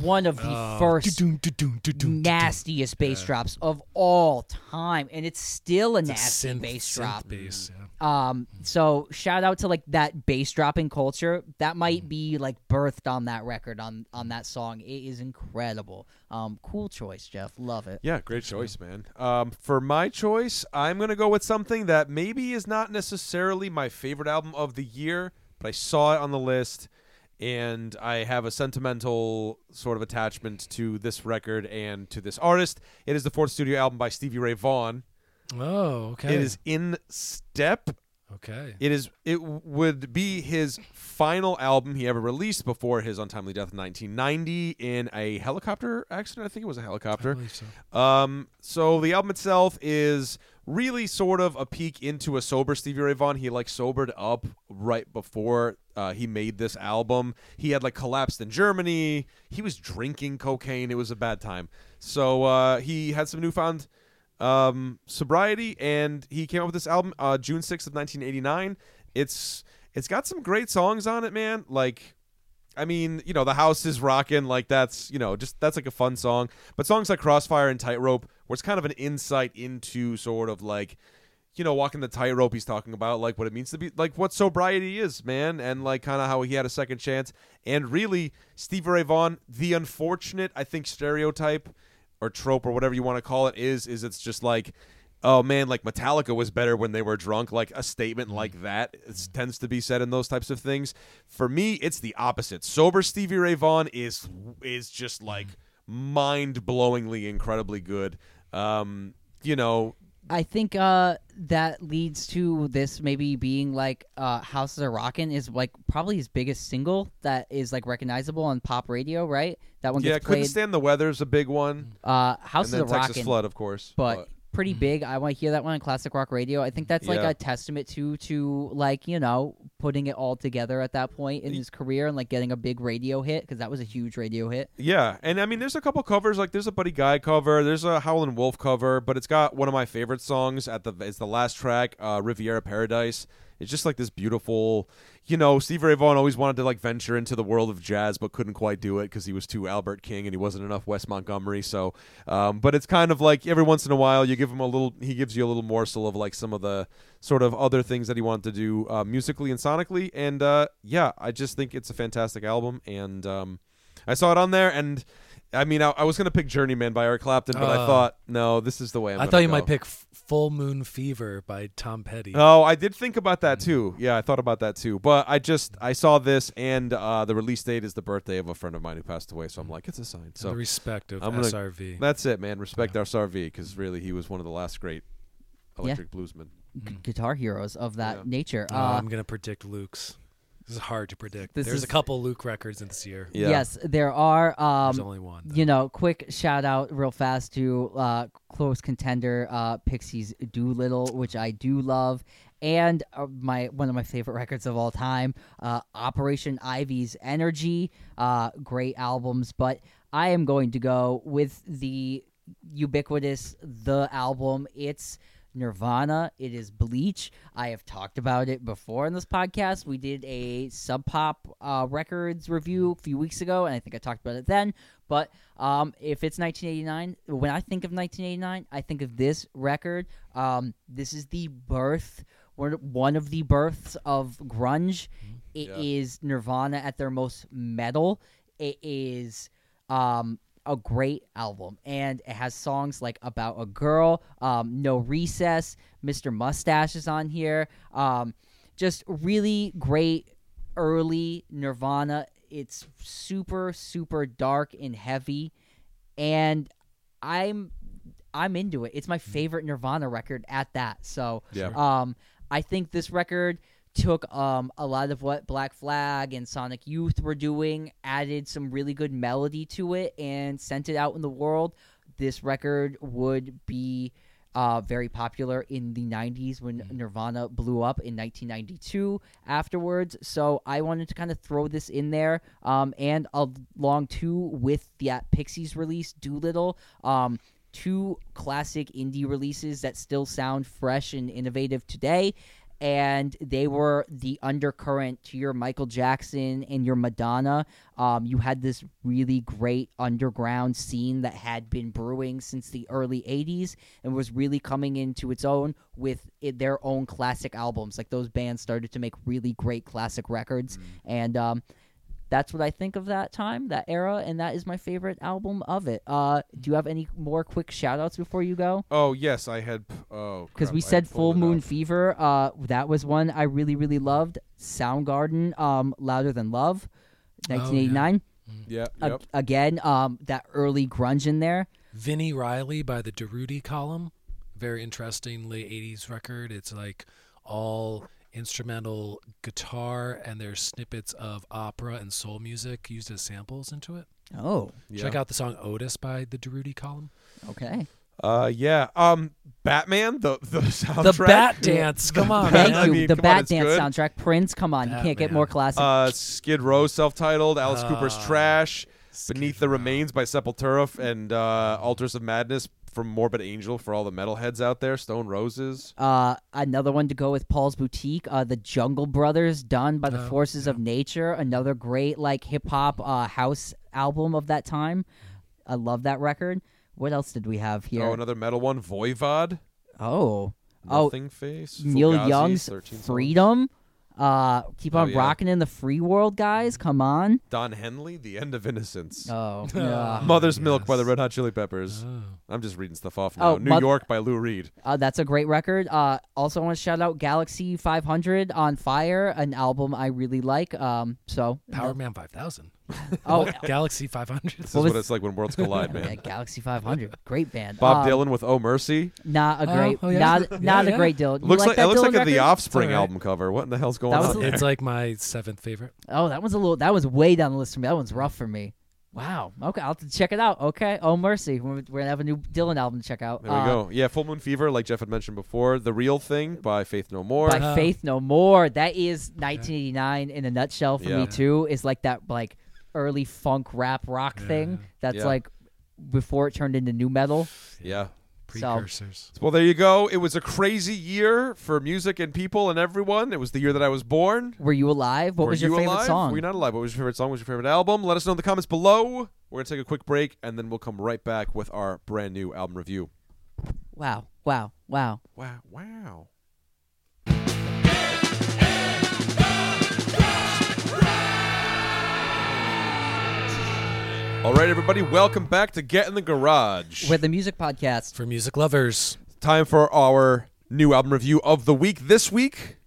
one of the Oh, first doo-doom, doo-doom, doo-doom. nastiest bass Yeah. drops of all time, and it's still a It's a nasty synth- bass drop. bass, yeah. Um, so shout out to like that bass dropping culture. That might be like birthed on that record on on that song. It is incredible. Um, cool choice, Jeff. Love it. Yeah, great choice, man. Um, for my choice, I'm gonna go with something that maybe is not necessarily my favorite album of the year, but I saw it on the list, and I have a sentimental sort of attachment to this record and to this artist. It is the fourth studio album by Stevie Ray Vaughan. Oh, okay. It is in step okay. It is. It would be his final album he ever released before his untimely death in 1990 in a helicopter accident. I think it was a helicopter. so. Um. So the album itself is really sort of a peek into a sober Stevie Ray Vaughan. He like sobered up right before uh, he made this album. He had like collapsed in Germany. He was drinking cocaine. It was a bad time. So uh, he had some newfound um, sobriety, and he came up with this album uh, June sixth of nineteen eighty nine. It's it's got some great songs on it, man. Like, I mean, you know, the house is rocking. Like that's you know just that's like a fun song. But songs like Crossfire and Tightrope, where it's kind of an insight into sort of like. You know, walking the tightrope, he's talking about like what it means to be like what sobriety is, man, and like kind of how he had a second chance. And really, Stevie Ray Vaughan, the unfortunate, I think, stereotype or trope or whatever you want to call it is is it's just like oh man like metallica was better when they were drunk. Like a statement like that it tends to be said in those types of things. For me it's the opposite. Sober stevie ray vaughan is is just like mind-blowingly incredibly good. Um you know I think uh, that leads to this maybe being like uh, "Houses Are Rockin'" is like probably his biggest single that is like recognizable on pop radio, right? That one yeah gets couldn't stand the weather's a big one uh, "Houses Are texas flood of course but pretty big. I want to hear that one on classic rock radio. I think that's like Yeah. a testament to to like you know putting it all together at that point in his career and like getting a big radio hit because that was a huge radio hit. Yeah, and I mean, there's a couple covers. Like, there's a Buddy Guy cover. There's a Howlin' Wolf cover, but it's got one of my favorite songs at the. It's the last track, uh, Riviera Paradise. It's just like this beautiful, you know. Steve Ray Vaughan always wanted to like venture into the world of jazz, but couldn't quite do it because he was too Albert King and he wasn't enough Wes Montgomery. So, um, but it's kind of like every once in a while you give him a little. He gives you a little morsel of like some of the sort of other things that he wanted to do uh, musically and sonically. And uh, yeah, I just think it's a fantastic album. And um, I saw it on there, and I mean, I, I was gonna pick Journeyman by Eric Clapton, but I Oh. thought no, this is the way I'm I gonna thought you go. might pick F- Full Moon Fever by Tom Petty. Oh, I did think about that too. Yeah, I thought about that too. But I just I saw this, and uh, the release date is the birthday of a friend of mine who passed away. So I'm like, it's a sign. In So the respect of I'm gonna- SRV. that's it, man. Respect our SRV because really he was one of the last great electric bluesmen. G- guitar heroes of that Yeah. nature. Uh, Uh, I'm gonna predict Luke's. This is hard to predict. This There's is- a couple Luke records in this year. Yeah. Yes, there are. There's Um, only one. though. you know, quick shout out real fast to uh, close contender uh, Pixies Doolittle, which I do love, and uh, my one of my favorite records of all time, uh, Operation Ivy's Energy. Uh, great albums, but I am going to go with the ubiquitous the album. It's Nirvana. It is Bleach. I have talked about it before in this podcast. We did a Sub Pop uh, Records review a few weeks ago, and I think I talked about it then. But um, if it's 1989, when I think of 1989, I think of this record. Um, this is the birth, one of the births of grunge. It is Yeah. Nirvana at their most metal. It is um, a great album, and it has songs like "About a Girl," um, "No Recess," "Mr. Mustache" is on here. Um, just really great early Nirvana. It's super super dark and heavy, and I'm I'm into it. It's my favorite Nirvana record at that. So Yeah. um, I think this record took um a lot of what Black Flag and Sonic Youth were doing, added some really good melody to it, and sent it out in the world. This record would be uh, very popular in the 90s when Nirvana blew up in 1992 afterwards. So I wanted to kind of throw this in there. Um, and along too with the Pixies release, Doolittle. Um, two classic indie releases that still sound fresh and innovative today. And they were the undercurrent to your Michael Jackson and your Madonna. Um, you had this really great underground scene that had been brewing since the early 80s and was really coming into its own with it, their own classic albums. Like those bands started to make really great classic records. And um, that's what I think of that time, that era, and that is my favorite album of it. Uh, do you have any more quick shout outs before you go? Oh yes, I had. Oh, Because we I said Full Moon up. Fever. Uh, that was one I really, really loved. Soundgarden, um, Louder Than Love, Oh, yeah. 1989. Yeah. A- again, um, that early grunge in there. Vini Reilly by the Durutti Column. Very interesting late 80s record. It's like all instrumental guitar and there's snippets of opera and soul music used as samples into it. Oh, Yeah. Check out the song Otis by the Durutti Column. okay. Uh, yeah. Um, Batman, the the <laughs> soundtrack. The Bat Dance. <laughs> Come on, Thank man. you. mean, the come on, Bat Dance good. soundtrack. Prince, come on. You can't get more classic. Uh, Skid Row, self-titled. Alice Cooper's Ah, Trash. Skid Beneath the Remains by Sepultura and uh, Altars of Madness from Morbid Angel for all the metalheads out there. Stone Roses. Uh, another one to go with Paul's Boutique, uh, the Jungle Brothers, done by the Oh, Forces of Nature. Another great like hip hop uh, house album of that time. I love that record. What else did we have here? Oh, another metal one. Voivod. oh, oh, Nothing Face. Neil Fugazi's Young's 13 songs. Freedom. Uh, keep Oh, on yeah. rocking in the free world, guys. Come on. Don Henley, The End of Innocence. Oh, <laughs> Oh. yeah. Mother's Milk by the. Red Hot Chili Peppers. Oh. I'm just reading stuff off now. Oh, New Moth- York by Lou Reed. Uh, that's a great record. Uh, also I want to shout out Galaxie 500 on Fire, an album I really like. Um, so Power Man 5000. Oh, Galaxie 500. This What is was- what it's like when worlds collide, man. <laughs> yeah, man. Galaxie 500, great band. Bob Um, Dylan with Oh Mercy. Not a Oh, great, oh, yeah. not Yeah, not a yeah. great Dylan. You Looks like, that it looks like Dylan a The? Offspring It's all right. album cover. What in the hell's going That on? was there? it's like my seventh favorite. Oh, that one's a little. That was way down the list for me. That one's rough for me. Wow. Okay, I'll have to check it out. Okay. Oh mercy, we're, we're gonna have a new Dylan album to check out. There we Uh, go. Yeah, Full Moon Fever, like Jeff had mentioned before. The Real Thing by Faith No More. By Uh, Faith No More. That is 1989 in a nutshell for Yeah. me too. Is like that like early funk rap rock Yeah. thing. That's Yeah. like before it turned into nu metal. yeah. Precursors. Well, there you go. It was a crazy year for music and people and everyone. It was the year that I was born. Were you alive? What Were was your you favorite alive? song? Were you not alive? What was your favorite song? What was your favorite album? Let us know in the comments below. We're going to take a quick break and then we'll come right back with our brand new album review. Wow. Wow. Wow. Wow. Wow. All right, everybody, welcome back to Get in the Garage. We're the music podcast. For music lovers. Time for our new album review of the week. This week,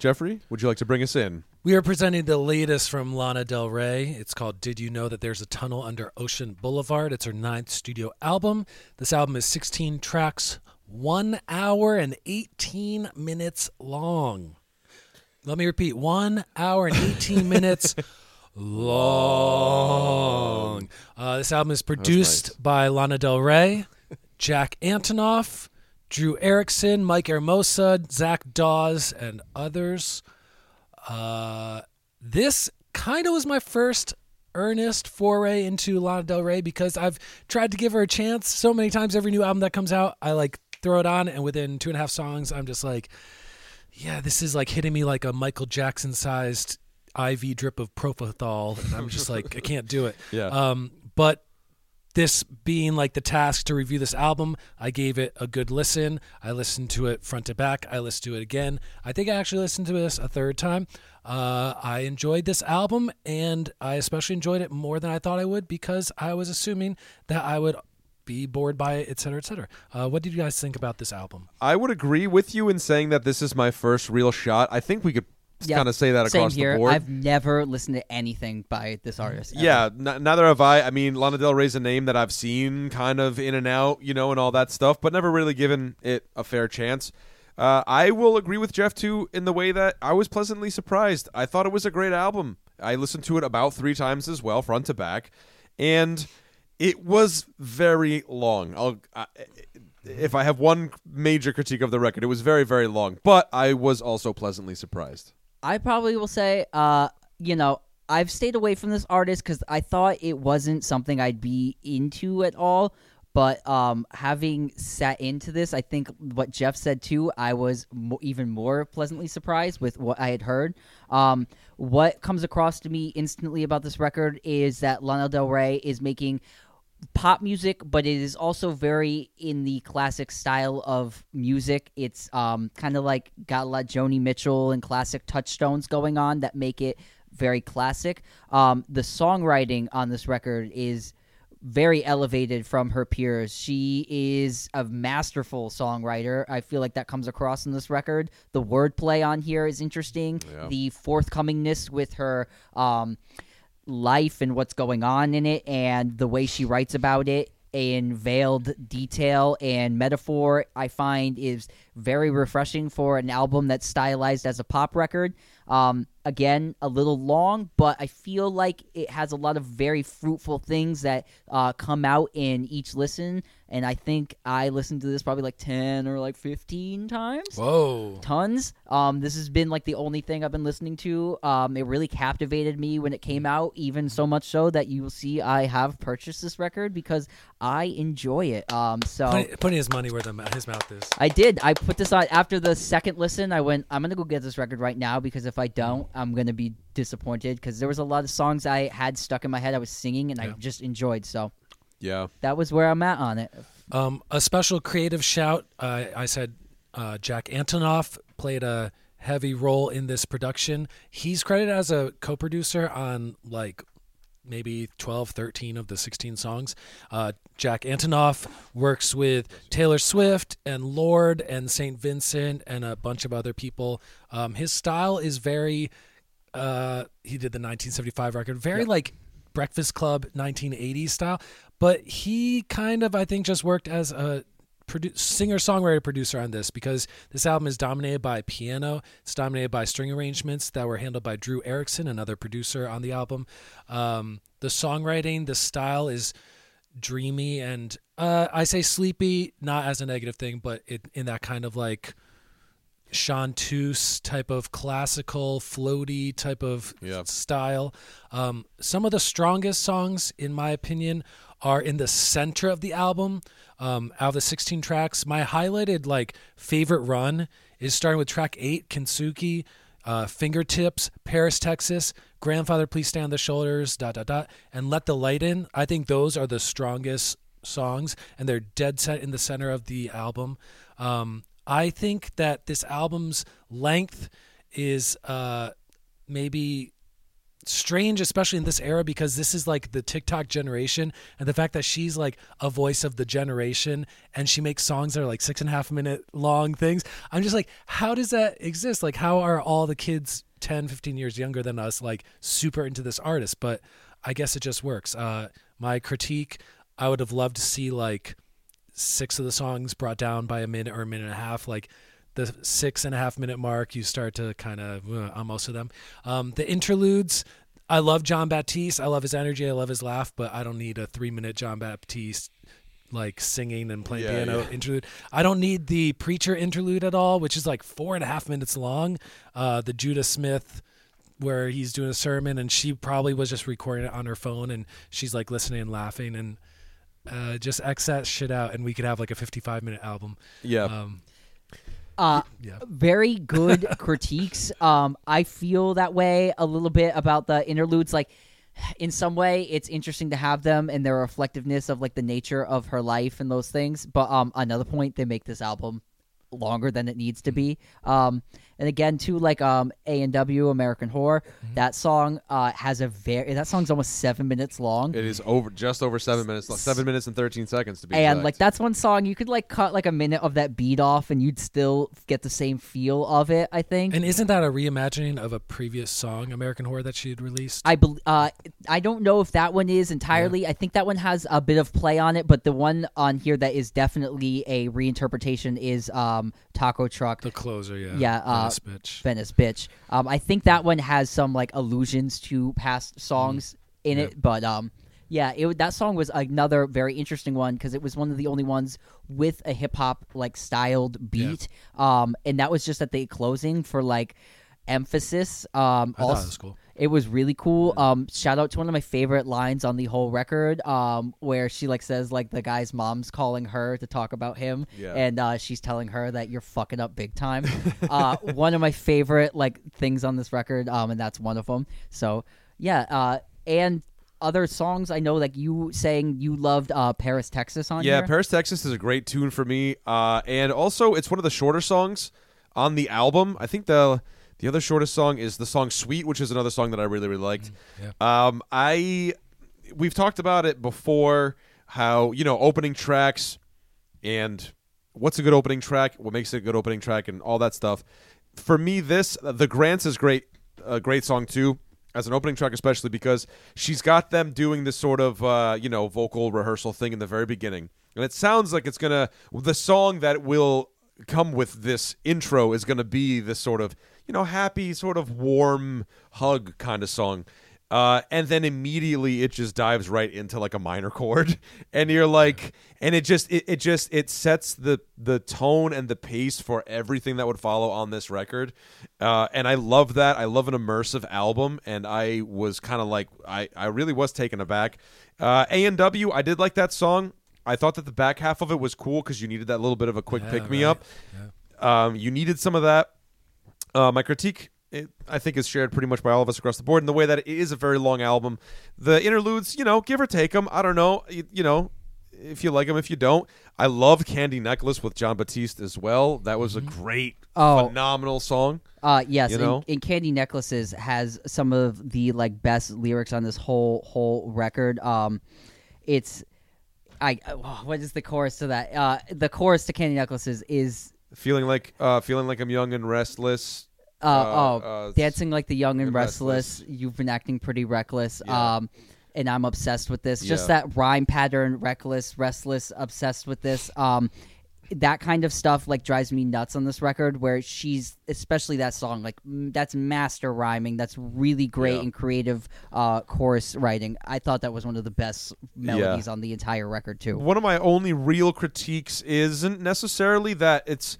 Jeffrey, would you like to bring us in? We are presenting the latest from Lana Del Rey. It's called Did You Know That There's a Tunnel Under Ocean Boulevard? It's her ninth studio album. This album is 16 tracks, one hour and 18 minutes long. Let me repeat one hour and 18 <laughs> minutes long. Uh, this album is produced nice. by Lana Del Rey, Jack Antonoff, Drew Erickson, Mike Hermosa, Zach Dawes, and others. Uh, this kind of was my first earnest foray into Lana Del Rey because I've tried to give her a chance so many times. Every new album that comes out, I like throw it on, and within two and a half songs, I'm just like, yeah, this is like hitting me like a Michael Jackson sized IV drip of propofol. And I'm just like, I can't do it. <laughs> Yeah. Um, but this being like the task to review this album, I gave it a good listen. I listened to it front to back. I listened to it again. I think I actually listened to this a third time. Uh, I enjoyed this album, and I especially enjoyed it more than I thought I would because I was assuming that I would be bored by it, et cetera, et cetera. Uh, what did you guys think about this album? I would agree with you in saying that this is my first real shot. I think we could Yeah, kind of say that Same across here. the board. I've never listened to anything by this artist. ever. Yeah, n- neither have I. I mean, Lana Del Rey's a name that I've seen kind of in and out, you know, and all that stuff, but never really given it a fair chance. Uh, I will agree with Jeff too in the way that I was pleasantly surprised. I thought it was a great album. I listened to it about three times as well, front to back, and it was very long. I'll. I, if I have one major critique of the record, it was very, very long, but I was also pleasantly surprised. I probably will say, uh, you know, I've stayed away from this artist because I thought it wasn't something I'd be into at all. But um, having sat into this, I think what Jeff said too, I was mo- even more pleasantly surprised with what I had heard. Um, what comes across to me instantly about this record is that Lana Del Rey is making pop music, but it is also very in the classic style of music. It's um, kind of like got a lot of Joni Mitchell and classic touchstones going on that make it very classic. Um, the songwriting on this record is very elevated from her peers. She is a masterful songwriter. I feel like that comes across in this record. The wordplay on here is interesting. Yeah. The forthcomingness with her um, life and what's going on in it, and the way she writes about it in veiled detail and metaphor, I find is very refreshing for an album that's stylized as a pop record. Um, again, a little long, but I feel like it has a lot of very fruitful things that uh, come out in each listen. And I think I listened to this probably like 10 or like 15 times Whoa. tons. Um, this has been like the only thing I've been listening to. Um, it really captivated me when it came out, even so much so that you will see I have purchased this record because I enjoy it. Um, so Putting, putting his money where the, his mouth is. I did. I put this on after the second listen. I went. I'm gonna go get this record right now because if I don't, I'm gonna be disappointed because there was a lot of songs I had stuck in my head. I was singing and I just enjoyed. So Yeah. that was where I'm at on it. Um, a special creative shout. Uh, I said uh, Jack Antonoff played a heavy role in this production. He's credited as a co-producer on like maybe 12, 13 of the 16 songs. Uh, Jack Antonoff works with Taylor Swift and Lorde and St. Vincent and a bunch of other people. Um, his style is very. Uh, he did the 1975 record, very like Breakfast Club 1980s style, but he kind of I think just worked as a produ- singer songwriter producer on this because this album is dominated by piano. It's dominated by string arrangements that were handled by Drew Erickson, another producer on the album. Um, the songwriting, the style is dreamy and uh, I say sleepy, not as a negative thing, but it, in that kind of like chanteuse type of classical, floaty type of Yeah. style. Um, some of the strongest songs, in my opinion, are in the center of the album. Um, out of the 16 tracks, my highlighted like favorite run is starting with track eight, Kintsugi, uh, Fingertips, Paris, Texas, Grandfather, Please Stand on the Shoulders, dot dot dot, and Let the Light In. I think those are the strongest songs, and they're dead set in the center of the album. Um, I think that this album's length is uh, maybe strange, especially in this era, because this is like the TikTok generation, and the fact that she's like a voice of the generation, and she makes songs that are like six and a half minute long things. I'm just like, how does that exist? Like, how are all the kids 10, 15 years younger than us like super into this artist? But I guess it just works. Uh, my critique, I would have loved to see like six of the songs brought down by a minute or a minute and a half like the six and a half minute mark you start to kind of uh, on most of them um, the interludes i love john batiste i love his energy i love his laugh but i don't need a three minute john batiste like singing and playing Yeah, piano yeah. interlude i don't need the preacher interlude at all which is like four and a half minutes long uh, the judah smith where he's doing a sermon and she probably was just recording it on her phone and she's like listening and laughing and uh, just X that shit out, and we could have like a 55 minute album. Yeah. Um, Uh, yeah. very good <laughs> critiques. Um, I feel that way a little bit about the interludes. Like, in some way, it's interesting to have them and their reflectiveness of like the nature of her life and those things. But um, another point, they make this album longer than it needs to be. Um, and again too like um A and W American Horror. Mm-hmm. That song uh has a very that song's almost seven minutes long. It is over just over seven minutes, like seven minutes and thirteen seconds to be and exact. like that's one song you could like cut like a minute of that beat off and you'd still get the same feel of it i think And isn't that a reimagining of a previous song, American Horror, that she had released? I bel uh, I don't know if that one is entirely. I think that one has a bit of play on it, but the one on here that is definitely a reinterpretation is um, Taco Truck the closer, yeah. Yeah, uh, Venice bitch. Venice Bitch. Um, I think that one has some like allusions to past songs in Yeah. it, but um, yeah, it, that song was another very interesting one because it was one of the only ones with a hip hop like styled beat. Um, and that was just at the closing for like emphasis. Um, I also, cool. It was really cool. Um, shout out to one of my favorite lines on the whole record, um, where she like says like the guy's mom's calling her to talk about him, Yeah. and uh, she's telling her that you're fucking up big time. uh, <laughs> one of my favorite like things on this record, um, and that's one of them. So yeah, uh, and other songs I know, like you saying you loved uh, Paris, Texas on yeah, here. Paris, Texas is a great tune for me, uh, and also it's one of the shorter songs on the album. I think the the other shortest song is the song "Sweet," which is another song that I really really liked. Um, I we've talked about it before. How you know opening tracks and what's a good opening track, what makes it a good opening track, and all that stuff. For me, this the Grants is great, a great song too, as an opening track, especially because she's got them doing this sort of uh, you know vocal rehearsal thing in the very beginning, and it sounds like it's gonna the song that will come with this intro is gonna be this sort of you know happy, sort of warm hug kind of song. Uh, and then immediately it just dives right into like a minor chord. <laughs> And you're like and it just it, it just it sets the the tone and the pace for everything that would follow on this record. Uh, and i love that. I love an immersive album. And i was kind of like i i really was taken aback. Uh, a&w i did like that song. I thought that the back half of it was cool because you needed that little bit of a quick Yeah, pick me right. up. Um, you needed some of that uh, my critique, it, I think, is shared pretty much by all of us across the board in the way that it is a very long album. The interludes, you know, give or take them. I don't know. You, you know, if you like them, if you don't. I love Candy Necklace with John Batiste as well. That was a great, Oh. phenomenal song. Uh yes, You and- know? and, Candy Necklaces has some of the like best lyrics on this whole whole record. Um, it's I oh, what is the chorus to that? Uh, the chorus to Candy Necklaces is Feeling like, uh, feeling like I'm young and restless. uh, Uh, oh uh, dancing like the young and restless. restless. You've been acting pretty reckless. Yeah. Um, and I'm obsessed with this. Just that rhyme pattern, reckless, restless, obsessed with this. Um, that kind of stuff like drives me nuts on this record where she's especially that song like that's master rhyming that's really great Yeah. and creative uh chorus writing i thought that was one of the best melodies on the entire record too One of my only real critiques isn't necessarily that it's.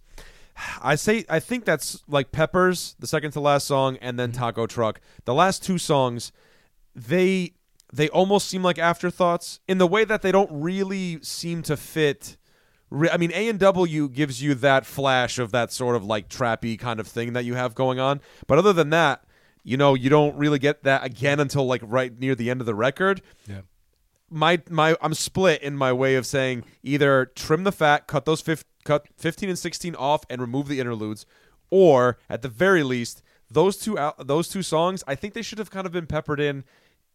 I say I think that's like Peppers, the second to last song, and then mm-hmm. Taco Truck. The last two songs, they they almost seem like afterthoughts in the way that they don't really seem to fit. re- I mean, A and W gives you that flash of that sort of like trappy kind of thing that you have going on, but other than that, you know, you don't really get that again until like right near the end of the record Yeah. my my I'm split in my way of saying either trim the fat, cut those fif- cut 15 and 16 off and remove the interludes or at the very least those two out those two songs I think they should have kind of been peppered in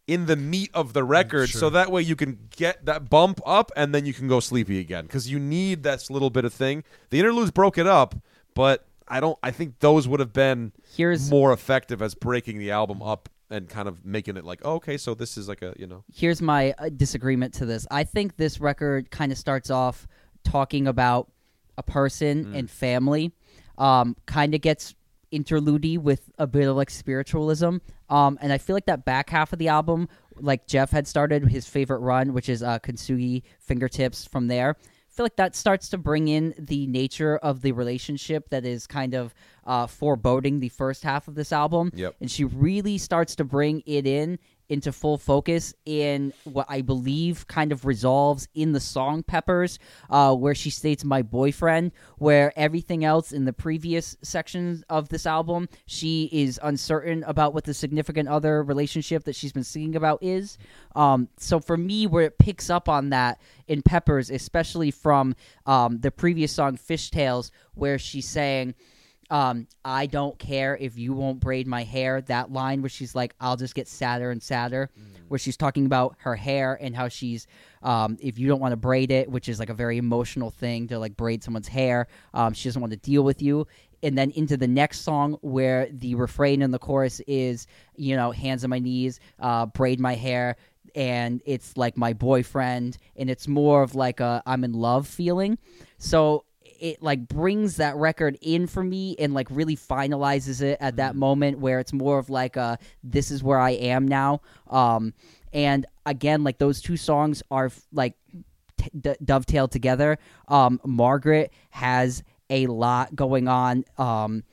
in the meat of the record sure. so that way you can get that bump up and then you can go sleepy again cuz you need that little bit of thing. The interludes broke it up, but I don't I think those would have been Here's- more effective as breaking the album up and kind of making it like, oh, okay, so this is like a, you know. here's my uh, disagreement to this. I think this record kind of starts off talking about a person Mm. and family. Um, kind of gets interlude with a bit of like spiritualism. Um, and I feel like that back half of the album, like Jeff had started his favorite run, which is uh, Kintsugi Fingertips. From there, I feel like that starts to bring in the nature of the relationship that is kind of uh, foreboding the first half of this album. Yep. And she really starts to bring it in into full focus in what I believe kind of resolves in the song Peppers, uh, where she states my boyfriend, where everything else in the previous sections of this album, she is uncertain about what the significant other relationship that she's been singing about is. Um, so for me, where it picks up on that in Peppers, especially from um, the previous song Fishtails, where she's saying, um, I don't care if you won't braid my hair. That line where she's like, I'll just get sadder and sadder, where she's talking about her hair and how she's, um, if you don't want to braid it, which is like a very emotional thing to like braid someone's hair, um, she doesn't want to deal with you. And then into the next song where the refrain in the chorus is, you know, hands on my knees, uh, braid my hair, and it's like my boyfriend, and it's more of like a I'm in love feeling. So it like brings that record in for me and like really finalizes it at that moment where it's more of like a this is where I am now. Um, and again, like those two songs are like t- d- dovetailed together. Um, Margaret has a lot going on. Um,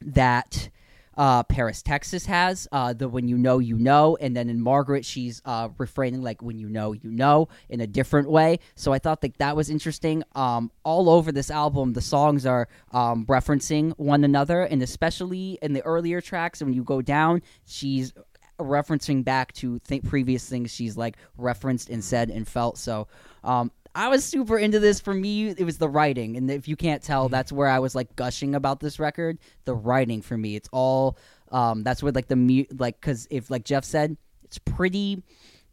that uh, Paris, Texas has uh, the "When You Know, You Know," and then in Margaret, she's uh, refraining like "When You Know, You Know" in a different way. So I thought that that was interesting. Um, all over this album, the songs are um, referencing one another, and especially in the earlier tracks, when you go down, she's referencing back to th- previous things she's like referenced and said and felt. So um, I was super into this. For me, it was the writing, and if you can't tell, that's where I was like gushing about this record. The writing for me, it's all um, that's where like the mu- like because if like Jeff said, it's pretty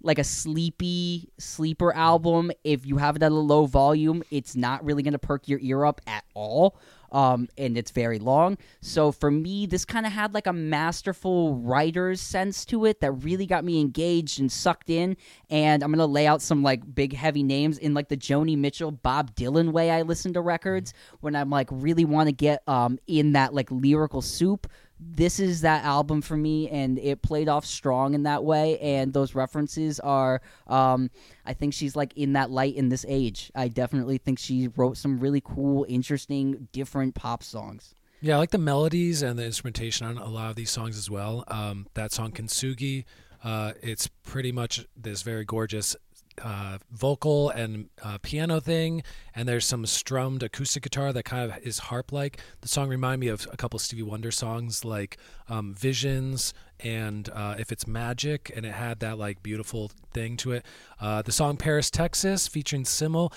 like a sleepy sleeper album. If you have it at a low volume, it's not really gonna perk your ear up at all. Um, and it's very long. So for me, this kind of had like a masterful writer's sense to it that really got me engaged and sucked in. And I'm gonna lay out some like big heavy names in like the Joni Mitchell, Bob Dylan way I listen to records when I'm like really want to get um in that like lyrical soup this is that album for me and it played off strong in that way and those references are um, i think she's like in that light in this age i definitely think she wrote some really cool interesting different pop songs Yeah, I like the melodies and the instrumentation on a lot of these songs as well. Um, that song Kintsugi, uh, it's pretty much this very gorgeous uh, vocal and uh, piano thing, and there's some strummed acoustic guitar that kind of is harp-like. The song reminded me of a couple Stevie Wonder songs like um, Visions and uh, If It's Magic, and it had that like beautiful thing to it. Uh, the song Paris, Texas, featuring SYML,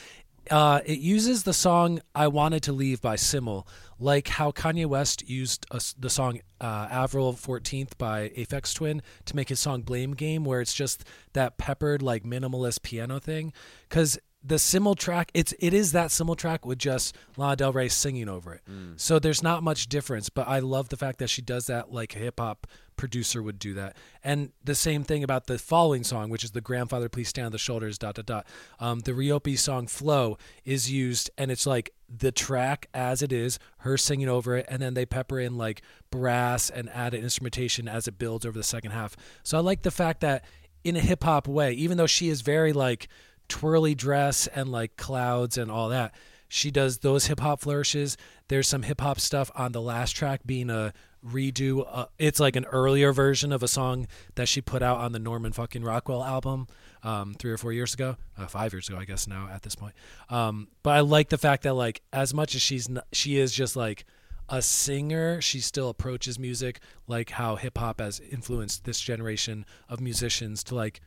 uh, it uses the song "I Wanted to Leave" by SYML, like how Kanye West used a the song uh, "Avril 14th" by Aphex Twin to make his song "Blame Game," where it's just that peppered like minimalist piano thing. Because the SYML track, it's it is that SYML track with just Lana Del Rey singing over it. So there's not much difference, but I love the fact that she does that like hip hop producer would do that. And the same thing about the following song, which is the grandfather, please stand on the shoulders, dot dot dot. Um, the RIOPY song "Flow" is used, and it's like the track as it is, her singing over it, and then they pepper in like brass and added instrumentation as it builds over the second half. So I like the fact that in a hip hop way, even though she is very like twirly dress and like clouds and all that. She does those hip hop flourishes. There's some hip hop stuff on the last track being a redo. Uh, it's like an earlier version of a song that she put out on the Norman fucking Rockwell album um, three or four years ago, uh, five years ago, I guess now at this point. Um, but I like the fact that like as much as she's n- she is just like a singer, she still approaches music like how hip hop has influenced this generation of musicians to like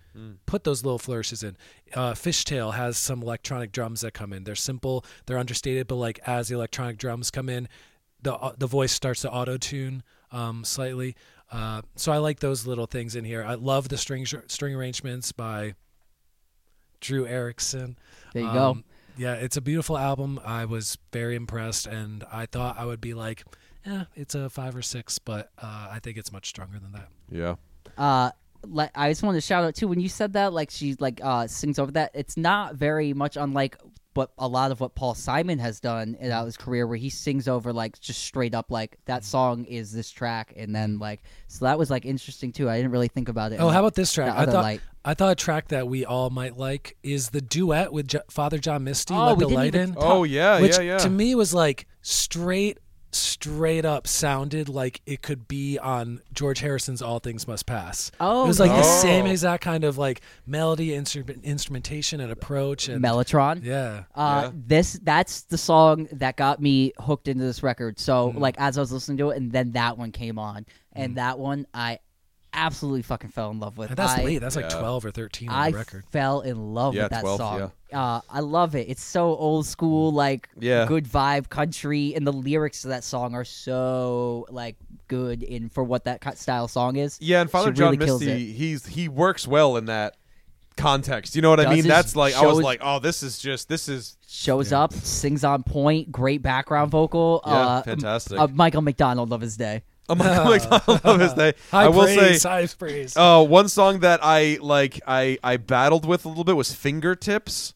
put those little flourishes in. Uh, Fishtail has some electronic drums that come in. They're simple, they're understated, but like as the electronic drums come in, the uh, the voice starts to auto tune um, slightly. Uh, so I like those little things in here. I love the string string arrangements by Drew Erickson. there you go Um, Yeah, it's a beautiful album. I was very impressed, and I thought I would be like, yeah, it's a five or six, but uh, I think it's much stronger than that. Yeah. uh like I just wanted to shout out too when you said that like she like uh sings over that it's not very much unlike what a lot of what Paul Simon has done in mm-hmm. his career where he sings over like just straight up like that mm-hmm. song is this track and then mm-hmm. like so that was like interesting too I didn't really think about it Oh, in how about this track? I thought light. I thought a track that we all might like is the duet with J- Father John Misty, Oh, "Let we the didn't Light even In." talk- Oh yeah, which yeah, yeah. to me was like straight straight up sounded like it could be on George Harrison's All Things Must Pass. Oh, it was like the Oh. same exact kind of like melody, instrument, instrumentation, and approach. And Mellotron yeah, Uh, Yeah. this that's the song that got me hooked into this record. So Mm-hmm. like as I was listening to it, and then that one came on, Mm. and that one I absolutely fucking fell in love with. And that's I, late. That's like Yeah. 12 or 13 on I the record. fell in love Yeah, with that 12, song. Uh, I love it. It's so old school, like Yeah. good vibe country, and the lyrics to that song are so like good in for what that style song is. Yeah, and Father She John really kills Misty, he's he works well in that context. You know what I mean? That's like I was like, oh, this is just this is Shows Yeah. up, sings on point, great background vocal. Yeah, uh, fantastic. Uh, Michael McDonald of his day. Oh my god, I love his day. <laughs> High I will praise, say, high praise. uh, one song that I like, I I battled with a little bit was "Fingertips."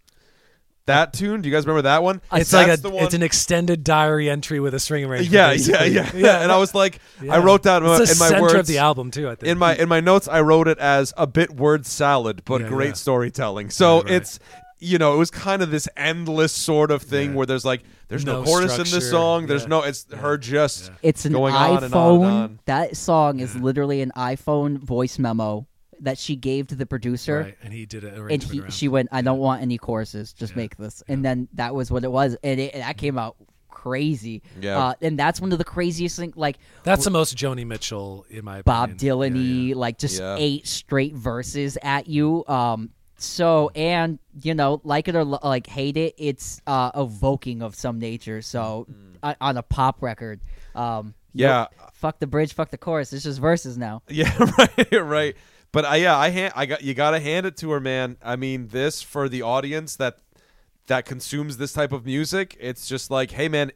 That tune, do you guys remember that one? it's like a, one- it's an extended diary entry with a string arrangement. yeah, yeah, yeah, <laughs> yeah. And I was like, I wrote down It's in the my center words of the album too. I think in my in my notes I wrote it as a bit word salad but Yeah, great yeah. storytelling. So right. it's you know, it was kind of this endless sort of thing Yeah. where there's like there's no, No chorus in structure, this song. There's yeah. no it's her just Yeah. It's an Going iPhone. on and on and on. That song is literally an iPhone voice memo that she gave to the producer. Right, and he did it. and he, she went, "I don't want any choruses. Just Yeah. make this." And then that was what it was, and it, that came out crazy. Yeah. uh, and that's one of the craziest things. Like That's the most Joni Mitchell in my Bob opinion. Dylan-y, Yeah, yeah. like just Yeah. eight straight verses at you. Um, so and you know, like it or like hate it, it's uh, evoking of some nature. So uh, on a pop record, um, Yeah. fuck the bridge, fuck the chorus. It's just verses now. <laughs> Yeah, right, <laughs> right. But I yeah, I hand, I got you got to hand it to her, man. I mean, this for the audience that that consumes this type of music, it's just like, hey, man.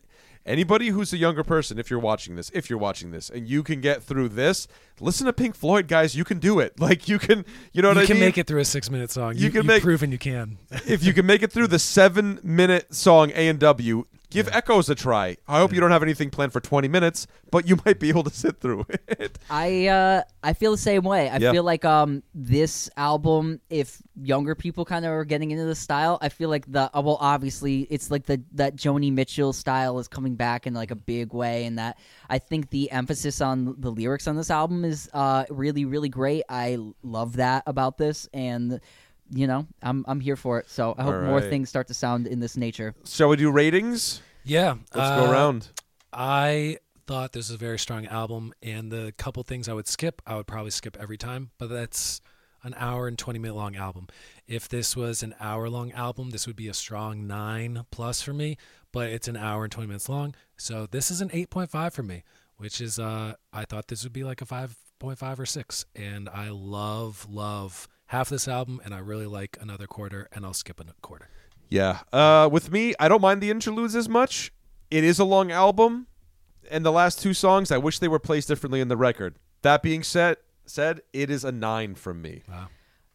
Anybody who's a younger person, if you're watching this, if you're watching this, and you can get through this, listen to Pink Floyd, guys. You can do it. <laughs> Like you can, you know what You I can make it through a six-minute song. You You, can you've make- proven you can. <laughs> if you can make it through the seven minute song A and W, give Echoes a try. I hope you don't have anything planned for twenty minutes, but you <laughs> might be able to sit through <laughs> it. I uh I feel the same way. I Yeah. feel like um this album, if younger people kind of are getting into the style, I feel like the uh, well obviously it's like the that Joni Mitchell style is coming back in like a big way, and that I think the emphasis on the lyrics on this album is uh really really great. I love that about this, and you know I'm I'm here for it. So I hope All more right. things start to sound in this nature. Shall we do ratings? Yeah. Let's uh, go around. I thought this was a very strong album, and the couple things I would skip, I would probably skip every time. But that's an hour and 20 minute long album. If this was an hour long album, this would be a strong nine plus for me. But it's an hour and 20 minutes long, so this is an 8.5 for me, which is uh, I thought this would be like a 5.5 or six, and I love love half this album, and I really like another quarter, and I'll skip a quarter. Yeah. Uh, with me, I don't mind the interludes as much. It is a long album, and the last two songs, I wish they were placed differently in the record. That being said, said it is a nine from me. Wow.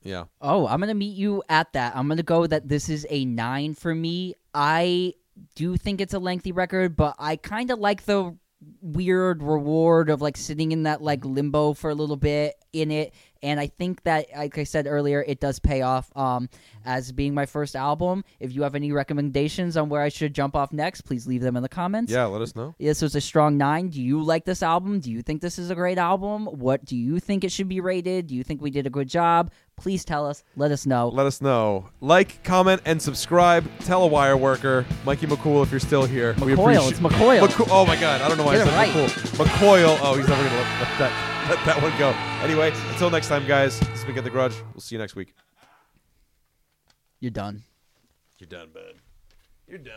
Yeah. Oh, I'm gonna meet you at that. I'm gonna go that this is a nine for me. I do think it's a lengthy record, but I kind of like the weird reward of like sitting in that like limbo for a little bit in it. And I think that, like I said earlier, it does pay off. Um, as being my first album, if you have any recommendations on where I should jump off next, please leave them in the comments. Yeah. Let us know. This was a strong nine. Do you like this album? Do you think this is a great album? What do you think it should be rated? Do you think we did a good job? Please tell us. Let us know. Let us know. Like, comment, and subscribe. Tell a wire worker, Mikey McCool, if you're still here. We McCoyle. appreciate- It's McCoyle. McCool. Oh my God! I don't know why Get I said right. McCool. McCoyle. Oh, he's never gonna let, let that <laughs> let that one go. Anyway, until next time, guys. This has been Get the Garage. We'll see you next week. You're done. You're done, bud. You're done.